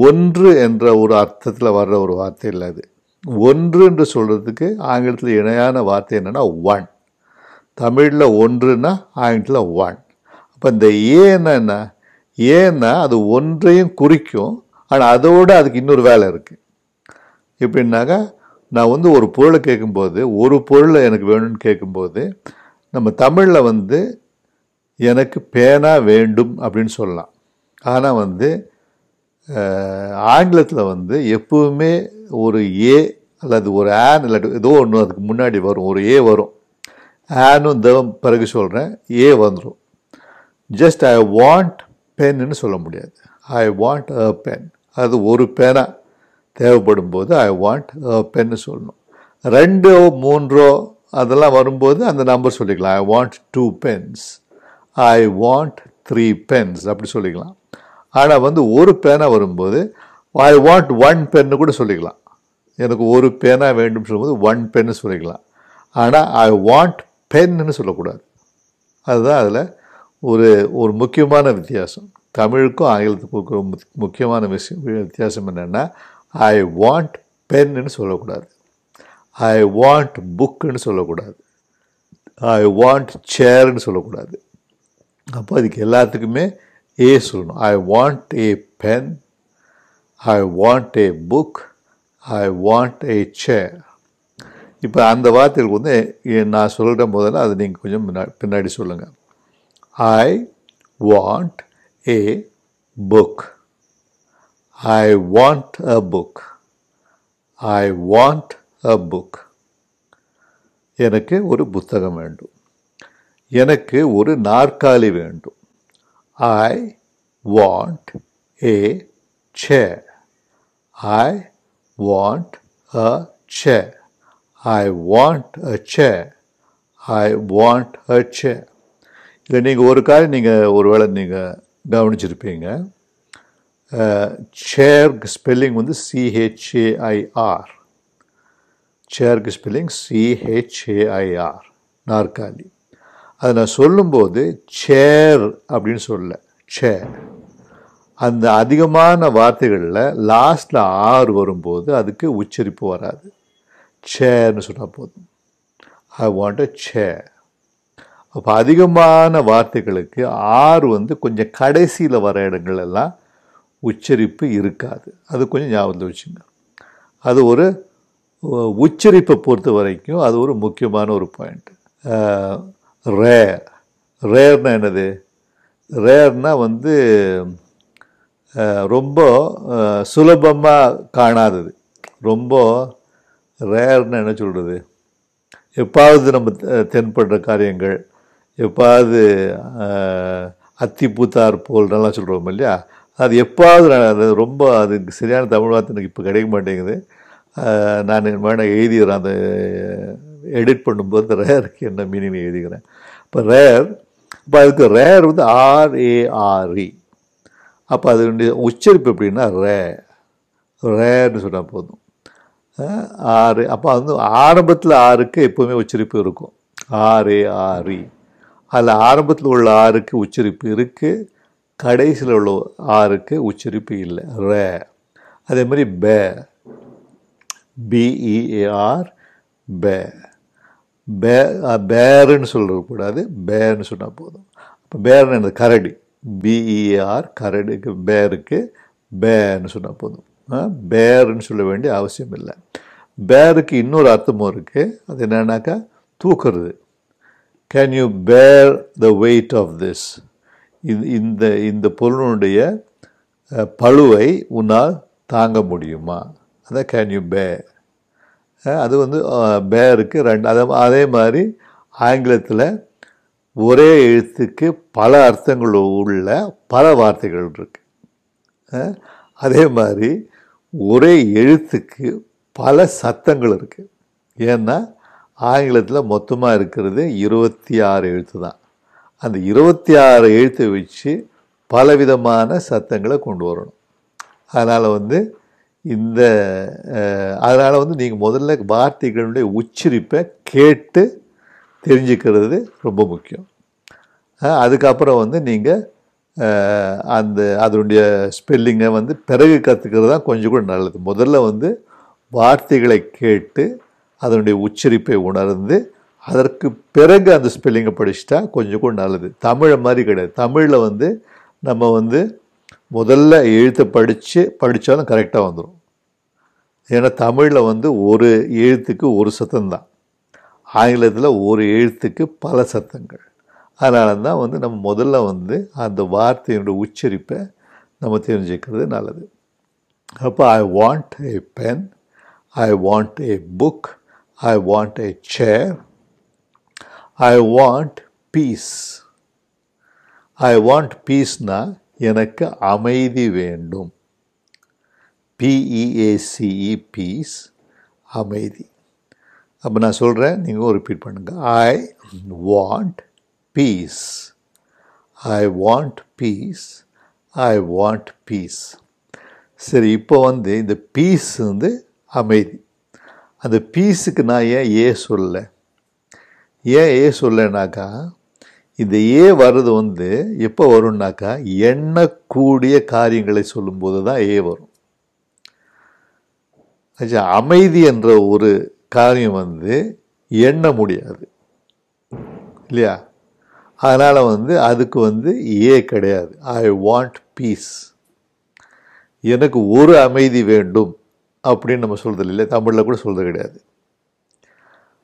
ஒன்று என்ற ஒரு அர்த்தத்தில் வர்ற ஒரு வார்த்தை இல்லை அது. ஒன்று என்று சொல்கிறதுக்கு ஆங்கிலத்தில் இணையான வார்த்தை என்னென்னா ஒன் தமிழில் ஒன்றுன்னா ஆங்கிலத்தில் ஒன் அப்போ இந்த ஏன்னா என்ன? ஏன்னா அது ஒன்றையும் குறிக்கும் ஆனால் அதோட அதுக்கு இன்னொரு வேலை இருக்குது எப்படின்னாக்கா நான் வந்து ஒரு பொருளை கேட்கும்போது ஒரு பொருளை எனக்கு வேணும்னு கேட்கும்போது நம்ம தமிழில் வந்து எனக்கு பேனா வேண்டும் அப்படின்னு சொல்லலாம். ஆனால் வந்து ஆங்கிலத்தில் வந்து எப்பவுமே ஒரு ஏ அல்லது ஒரு ஆன் இல்லாட்டி ஏதோ ஒன்று அதுக்கு முன்னாடி வரும் ஒரு ஏ வரும். ஆனும் தவம் பிறகு சொல்கிறேன் ஏ வந்துடும் ஜஸ்ட் ஐ வாண்ட் பென்னு சொல்ல முடியாது. ஐ வாண்ட் அ பென் அது ஒரு பேனா. தேவைப்படும் போது ஐ வாண்ட் பென்னு சொல்லணும். ரெண்டோ மூன்றோ அதெல்லாம் வரும்போது அந்த நம்பர் சொல்லிக்கலாம். I want two pens I want three pens அப்படி சொல்லிக்கலாம். ஆனால் வந்து ஒரு பேனா வரும்போது ஐ வாண்ட் ஒன் பென்னு கூட சொல்லிக்கலாம். எனக்கு ஒரு பேனா வேண்டும் சொல்லும்போது ஒன் பென்னு சொல்லிக்கலாம். ஆனால் ஐ வாண்ட் பென்னு சொல்லக்கூடாது. அதுதான் அதில் ஒரு ஒரு முக்கியமான வித்தியாசம். தமிழுக்கும் ஆங்கிலத்துக்கும் முக்கியமான விஷயம் வித்தியாசம் என்னென்னா ஐ வாண்ட் பென்னு சொல்லக்கூடாது. ஐ வாண்ட் புக்குன்னு சொல்லக்கூடாது. ஐ வாண்ட் சேர்னு சொல்லக்கூடாது. அப்போ அதுக்கு எல்லாத்துக்குமே ஏ சொல்லணும். I want a pen I want a book I want a chair இப்போ அந்த வார்த்தைகளுக்கு வந்து நான் சொல்கிற முதல்ல அதை நீங்கள் கொஞ்சம் பின்னாடி சொல்லுங்கள் I want a book I want a book I want a book எனக்கு ஒரு புத்தகம் வேண்டும். எனக்கு ஒரு நாற்காலி வேண்டும். I want a chair I want a chair I want a chair I want a chair இதை நீங்கள் ஒரு காரியம் நீங்கள் ஒருவேளை நீங்கள் கவனிச்சிருப்பீங்க. சேருக்கு ஸ்பெல்லிங் வந்து சிஹெச்ஏஐஆர் சேருக்கு ஸ்பெல்லிங் சிஹெச்ஏஐஆர் நாற்காலி அதை நான் சொல்லும்போது சேர் அப்படின்னு சொல்ல சேர் அந்த அதிகமான வார்த்தைகளில் லாஸ்டில் ஆர் வரும்போது அதுக்கு உச்சரிப்பு வராது. சேர்னு சொன்னால் போதும். ஐ வாண்ட் அ சேர் அப்போ அதிகமான வார்த்தைகளுக்கு ஆர் வந்து கொஞ்சம் கடைசியில் வர இடங்கள் எல்லாம் உச்சரிப்பு இருக்காது. அது கொஞ்சம் ஞாபகத்தில் வச்சுங்க. அது ஒரு உச்சரிப்பை பொறுத்த வரைக்கும் அது ஒரு முக்கியமான ஒரு பாயிண்ட் ரே ரேர்னா என்னது? ரேர்னா வந்து ரொம்ப சுலபமாக காணாதது. ரொம்ப ரேர்னு என்ன சொல்கிறது எப்பாவது நம்ம தெ- தென்படுற காரியங்கள் எப்பாவது அத்தி பூத்தார் போல்னெல்லாம் சொல்கிறோம் இல்லையா? அது எப்பாவது நான் அது ரொம்ப அதுக்கு சரியான தமிழ் வார்த்தை எனக்கு இப்போ கிடைக்க மாட்டேங்குது. நான் என் வேணால் எழுதிக்கிறேன் அந்த எடிட் பண்ணும்போது ரேருக்கு என்ன மீனிங் எழுதிக்கிறேன். இப்போ ரேர் இப்போ அதுக்கு ரேர் வந்து ஆர்ஏஆர்இ அப்போ அதனுடைய உச்சரிப்பு எப்படின்னா ரே ரேர்னு சொன்னால் போதும். ஆறு அப்போ வந்து ஆரம்பத்தில் ஆறுக்கு எப்போவுமே உச்சரிப்பு இருக்கும். ஆறு ஆறு அதில் ஆரம்பத்தில் உள்ள ஆறுக்கு உச்சரிப்பு இருக்குது கடைசியில் உள்ள ஆறுக்கு உச்சரிப்பு இல்லை. ரே. அதே மாதிரி பே. பிஇஏஆர் பே. பே பேருன்னு சொல்லக்கூடாது பேர்னு சொன்னால் போதும். அப்போ பேர்னு என்ன கரடி. பிஇஆர் கரடிக்கு பேருக்கு பேர்னு சொன்னால் போதும். பேர்னு சொல்ல வேண்டிய அவசியம் இல்லை. பேருக்கு இன்னொரு அர்த்தமும் இருக்குது அது என்னன்னாக்கா தூக்குறது. கேன் யூ பேர் த வெயிட் ஆஃப் திஸ் இந்த இந்த பொருளுடைய பழுவை பளுவை உன்னால் தாங்க முடியுமா? அதான் கேன் யூ பே அது வந்து பேருக்கு ரெண்டு அதே அதே மாதிரி ஆங்கிலத்தில் ஒரே எழுத்துக்கு பல அர்த்தங்கள் உள்ள பல வார்த்தைகள் இருக்கு. அதே மாதிரி ஒரே எழுத்துக்கு பல சத்தங்கள் இருக்குது ஏன்னா ஆங்கிலத்தில் மொத்தமாக இருக்கிறது இருபத்தி ஆறு எழுத்து தான். அந்த இருபத்தி ஆறு எழுத்தை வச்சு பலவிதமான சத்தங்களை கொண்டு வரணும். அதனால் வந்து இந்த அதனால் வந்து நீங்கள் முதல்ல வார்த்தைகளுடைய உச்சரிப்பை கேட்டு தெரிஞ்சுக்கிறது ரொம்ப முக்கியம். அதுக்கப்புறம் வந்து நீங்கள் அந்த அதனுடைய ஸ்பெல்லிங்கை வந்து பிறகு கற்றுக்கிறது தான் கொஞ்சம் கூட நல்லது. முதல்ல வந்து வார்த்தைகளை கேட்டு அதனுடைய உச்சரிப்பை உணர்ந்து அதற்கு பிறகு அந்த ஸ்பெல்லிங்கை படிச்சுட்டா கொஞ்சம் கூட நல்லது. தமிழை மாதிரி கிடையாது. தமிழில் வந்து நம்ம வந்து முதல்ல எழுத்தை படித்து படித்தாலும் கரெக்டாக வந்துடும் ஏன்னா தமிழில் வந்து ஒரு எழுத்துக்கு ஒரு சத்தம் தான். ஆங்கிலத்தில் ஒரு எழுத்துக்கு பல சத்தங்கள். அதனால தான் வந்து நம்ம முதல்ல வந்து அந்த வார்த்தையினுடைய உச்சரிப்பை நம்ம தெரிஞ்சுக்கிறது நல்லது. அப்போ I want a pen I want a book I want a chair I want peace I want பீஸ்னா எனக்கு அமைதி வேண்டும். பிஇஏசிஇ பீஸ் அமைதி. அப்போ நான் சொல்கிறேன் நீங்கள் ரிப்பீட் பண்ணுங்கள் I want peace I want peace I want peace சரி இப்போ வந்து இந்த பீஸ் வந்து அமைதி. அந்த பீஸுக்கு நான் ஏன் ஏ சொல்லலை? ஏன் ஏ சொல்லனாக்கா இந்த ஏ வர்றது வந்து எப்போ வரும்னாக்கா எண்ணக்கூடிய காரியங்களை சொல்லும்போது தான் ஏ வரும். ஆச்சா அமைதி என்ற ஒரு காரியம் வந்து எண்ண முடியாது. இல்லையா? அதனால் வந்து அதுக்கு வந்து ஏ கிடையாது. ஐ வாண்ட் பீஸ் எனக்கு ஒரு அமைதி வேண்டும் அப்படின்னு நம்ம சொல்கிறது இல்லை தமிழில் கூட சொல்கிறது கிடையாது.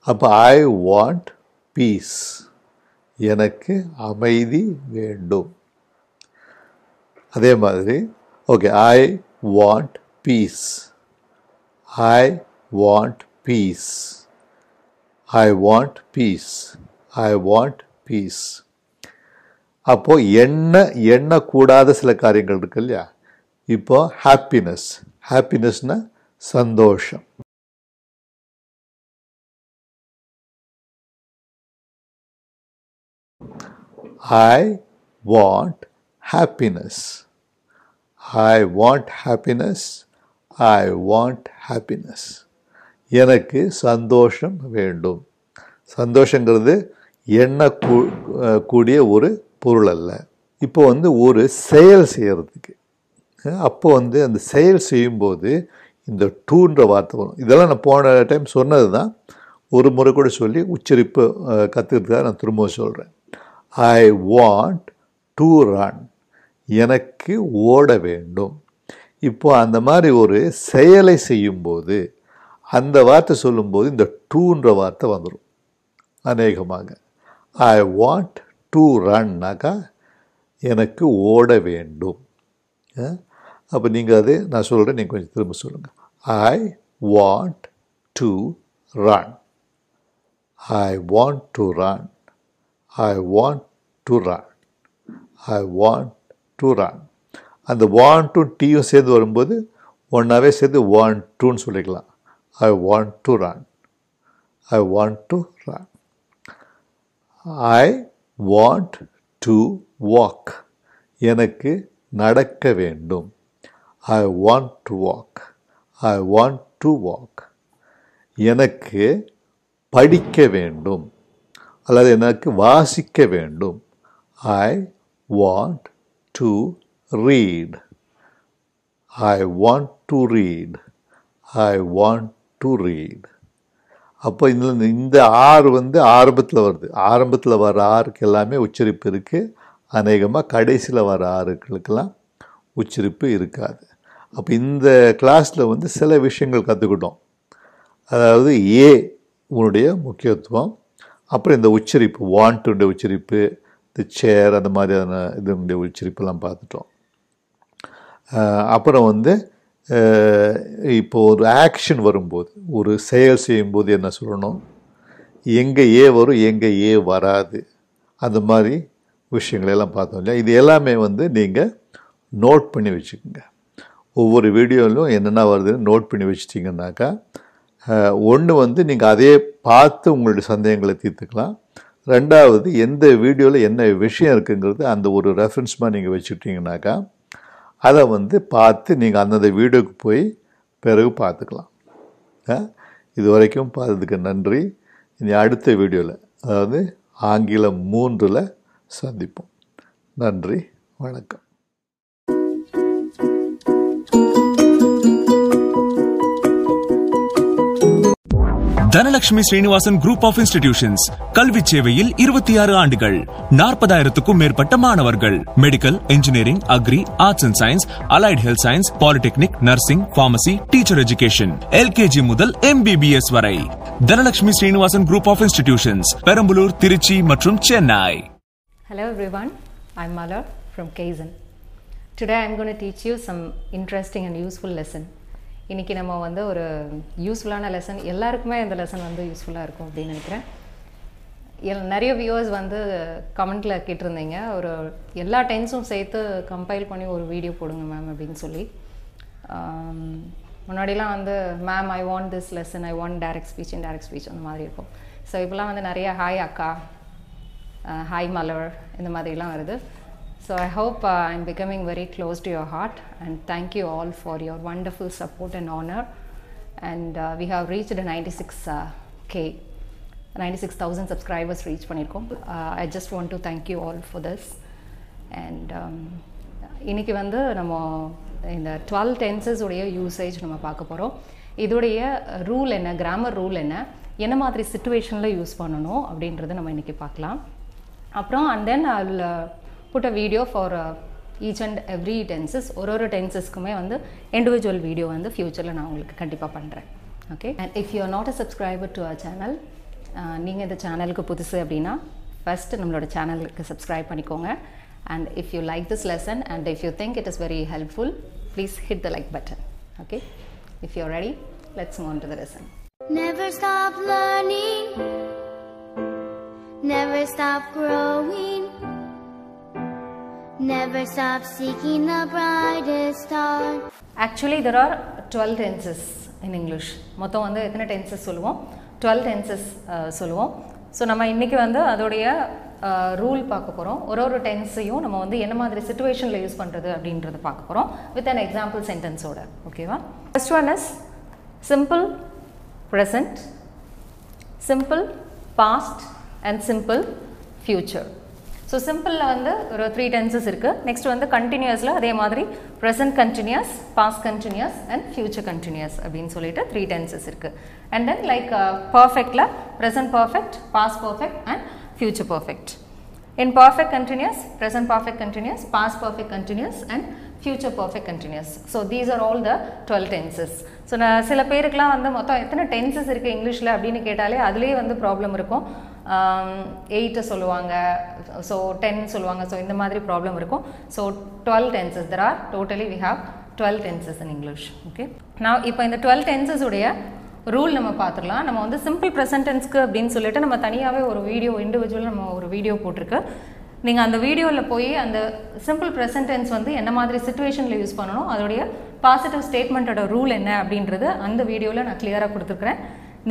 அப்போ ஐ வாண்ட் பீஸ் எனக்கு அமைதி வேண்டும். அதே மாதிரி okay I want peace I want peace I want peace I want peace அப்போது எண்ண எண்ணக்கூடாத சில காரியங்கள் இருக்கு இல்லையா? இப்போ ஹாப்பினஸ் ஹாப்பினஸ்னால் சந்தோஷம். I want happiness I want happiness I want happiness எனக்கு சந்தோஷம் வேண்டும். சந்தோஷங்கிறது எண்ண கூடிய ஒரு பொருள் அல்ல இப்போ வந்து ஒரு செயல் செய்கிறதுக்கு அப்போ வந்து அந்த செயல் செய்யும்போது இந்த டூன்ற வார்த்தை வரும். இதெல்லாம் நான் போன டைம் சொன்னது தான் ஒரு முறை கூட சொல்லி உச்சரிப்பு கற்றுக்கிறதுக்காக நான் திரும்பவும் சொல்கிறேன் ஐ வாண்ட் டு ரன் எனக்கு ஓட வேண்டும். இப்போ அந்த மாதிரி ஒரு செயலை செய்யும்போது அந்த வார்த்தை சொல்லும்போது இந்த டூன்ற வார்த்தை வந்துடும் அநேகமாக. ஐ வாண்ட் டு ரன்னாக்கா எனக்கு ஓட வேண்டும். அப்போ நீங்கள் அது நான் சொல்கிறேன் நீங்கள் கொஞ்சம் திரும்ப சொல்லுங்கள் I want to run I want to run I want to run I want to run அந்த வாண்ட் டு டீயும் சேர்ந்து வரும்போது ஒன்றாவே சேர்த்து வாண்ட் டூன்னு சொல்லிக்கலாம். I want to run I want to run I want to walk எனக்கு நடக்க வேண்டும். I want to walk I want to walk எனக்கு படிக்க வேண்டும். அல்லது எனக்கு வாசிக்க வேண்டும். I want to read I want to read I want to read அப்போ இதில் இந்த ஆறு வந்து ஆரம்பத்தில் வருது. ஆரம்பத்தில் வர ஆறுக்கு எல்லாமே உச்சரிப்பு இருக்குது அநேகமாக கடைசியில் வர ஆறுகளுக்கெல்லாம் உச்சரிப்பு இருக்காது. அப்போ இந்த கிளாஸில் வந்து சில விஷயங்கள் கற்றுக்கிட்டோம் அதாவது ஏ உன்னுடைய முக்கியத்துவம் அப்புறம் இந்த உச்சரிப்பு வாண்ட்டுடைய உச்சரிப்பு இந்த சேர் அந்த மாதிரியான இதனுடைய உச்சரிப்பெல்லாம் பார்த்துட்டோம். அப்புறம் வந்து இப்போ ஒரு ஆக்ஷன் வரும்போது ஒரு செயல் செய்யும்போது என்ன சொல்லணும்? எங்கே ஏ வரும் எங்கே ஏ வராது. அந்த மாதிரி விஷயங்களெல்லாம் பார்த்தோம் இல்லையா? இது எல்லாமே வந்து நீங்கள் நோட் பண்ணி வச்சுக்கோங்க. ஒவ்வொரு வீடியோவிலும் என்னென்ன வருதுன்னு நோட் பண்ணி வச்சிட்டிங்கன்னாக்கா ஒன்று வந்து நீங்கள் அதே பார்த்து உங்களுடைய சந்தேகங்களை தீர்த்துக்கலாம். ரெண்டாவது எந்த வீடியோவில் என்ன விஷயம் இருக்குங்கிறது அந்த ஒரு ரெஃபரன்ஸ்மாக நீங்கள் வச்சுக்கிட்டிங்கனாக்கா அதை வந்து பார்த்து நீங்கள் அந்தந்த வீடியோக்கு போய் பிறகு பார்த்துக்கலாம். இது வரைக்கும் பார்த்ததுக்கு நன்றி. இனி அடுத்த வீடியோவில் அதாவது ஆங்கிலம் மூன்றில் சந்திப்போம். நன்றி வணக்கம். Dhanalakshmi Srinivasan group of institutions கல்வி சேவையில் இருபத்தி ஆறு ஆண்டுகள் நாற்பதாயிரத்துக்கும் மேற்பட்ட மாணவர்கள் medical engineering agri arts and science allied health science polytechnic nursing pharmacy teacher education LKG முதல் எம்பிபிஎஸ் வரை Dhanalakshmi Srinivasan group of institutions Perambalur Trichy மற்றும் சென்னை Hello everyone, I'm Malar from Kaizen. Today I'm going to teach you some interesting and useful lesson. இன்றைக்கி நம்ம வந்து ஒரு யூஸ்ஃபுல்லான லெசன் எல்லாருக்குமே இந்த லெசன் வந்து யூஸ்ஃபுல்லாக இருக்கும் அப்படின்னு நினைக்கிறேன். எல் நிறைய வியூவர்ஸ் வந்து கமெண்ட்டில் கேட்டிருந்தீங்க. ஒரு எல்லா டென்ஸும் சேர்த்து கம்பைல் பண்ணி ஒரு வீடியோ போடுங்க மேம் அப்படின்னு சொல்லி. முன்னாடிலாம் வந்து ma'am I want this lesson I want direct speech and direct speech அந்த மாதிரி இருக்கும். ஸோ இப்போலாம் வந்து நிறைய ஹாய் அக்கா. ஹாய் மலர். இந்த மாதிரிலாம் வருது. So I hope I'm I'm very close close to heart and thank you all for for wonderful support and and and And uh, we have six K ninety six thousand subscribers reach பண்ணியிருக்கோம் I just want to thank you all for this and இன்றைக்கி வந்து நம்ம இந்த டுவெல் டென்சஸ் உடைய யூசேஜ் நம்ம பார்க்க போகிறோம் இதோடைய ரூல் என்ன கிராமர் ரூல் என்ன என்ன மாதிரி சுச்சுவேஷனில் யூஸ் பண்ணணும் அப்படின்றத நம்ம இன்றைக்கி பார்க்கலாம். அப்புறம் அண்ட் தென் அதில் put a video for each and every tenses ஒரு ஒரு டென்சஸ்க்குமே வந்து இண்டிவிஜுவல் வீடியோ வந்து ஃப்யூச்சரில் நான் உங்களுக்கு கண்டிப்பாக பண்ணுறேன் okay and if you are not a subscriber to our channel நீங்கள் இந்த சேனலுக்கு புதுசு அப்படின்னா ஃபஸ்ட்டு நம்மளோட சேனலுக்கு சப்ஸ்கிரைப் பண்ணிக்கோங்க. And if you like this lesson and if you think it is very helpful please hit the like button okay if you ready let's move to the lesson Never stop learning. Never stop growing. Never stop seeking the brightest star. actually there are 12 tenses in english. மொத்தம் வந்து எத்தனை tenses சொல்லுவோம்? 12 tenses சொல்லுவோம். ஸோ நம்ம இன்றைக்கி வந்து அதோடைய ரூல் பார்க்க போகிறோம் ஒரு ஒரு டென்ஸையும் நம்ம வந்து என்ன மாதிரி சுச்சுவேஷனில் யூஸ் பண்ணுறது அப்படின்றத பார்க்க போகிறோம் வித் அன் எக்ஸாம்பிள் சென்டென்ஸோட ஓகேவா first one is simple present simple past and simple future so சிம்பிளில் வந்து ஒரு த்ரீ டென்சஸ் இருக்குது நெக்ஸ்ட் வந்து கண்டினியூஸில் அதே மாதிரி present continuous past continuous and future continuous அப்படின்னு சொல்லிட்டு த்ரீ டென்சஸ் இருக்குது and then like பர்ஃபெக்டில் present perfect past perfect and future perfect In perfect continuous, present perfect continuous, past perfect continuous and future perfect continuous. So these are all the 12 tenses. So நான் சில பேருக்குலாம் வந்து மொத்தம் எத்தனை டென்சஸ் இருக்குது இங்கிலீஷில் அப்படின்னு கேட்டாலே அதுலேயே வந்து ப்ராப்ளம் இருக்கும் எயிட்டை சொல்லுவாங்க. ஸோ டென் சொல்லுவாங்க. ஸோ இந்த மாதிரி ப்ராப்ளம் இருக்கும். So twelve tenses there are totally we have twelve tenses in English okay நான் இப்போ இந்த டுவெல் டென்சஸ் உடைய ரூல் நம்ம பார்த்துடலாம். நம்ம வந்து சிம்பிள் ப்ரெசன்டென்ஸ்க்கு அப்படின்னு சொல்லிட்டு நம்ம தனியாகவே ஒரு வீடியோ இண்டிவிஜுவல் நம்ம ஒரு வீடியோ போட்டிருக்கு. நீங்கள் அந்த வீடியோவில் போய் அந்த சிம்பிள் ப்ரெசன்டென்ஸ் வந்து என்ன மாதிரி சுச்சுவேஷனில் யூஸ் பண்ணணும் அதோடைய பாசிட்டிவ் ஸ்டேட்மெண்ட்டோட ரூல் என்ன அப்படின்றது அந்த வீடியோவில் நான் கிளியராக கொடுத்துருக்குறேன்.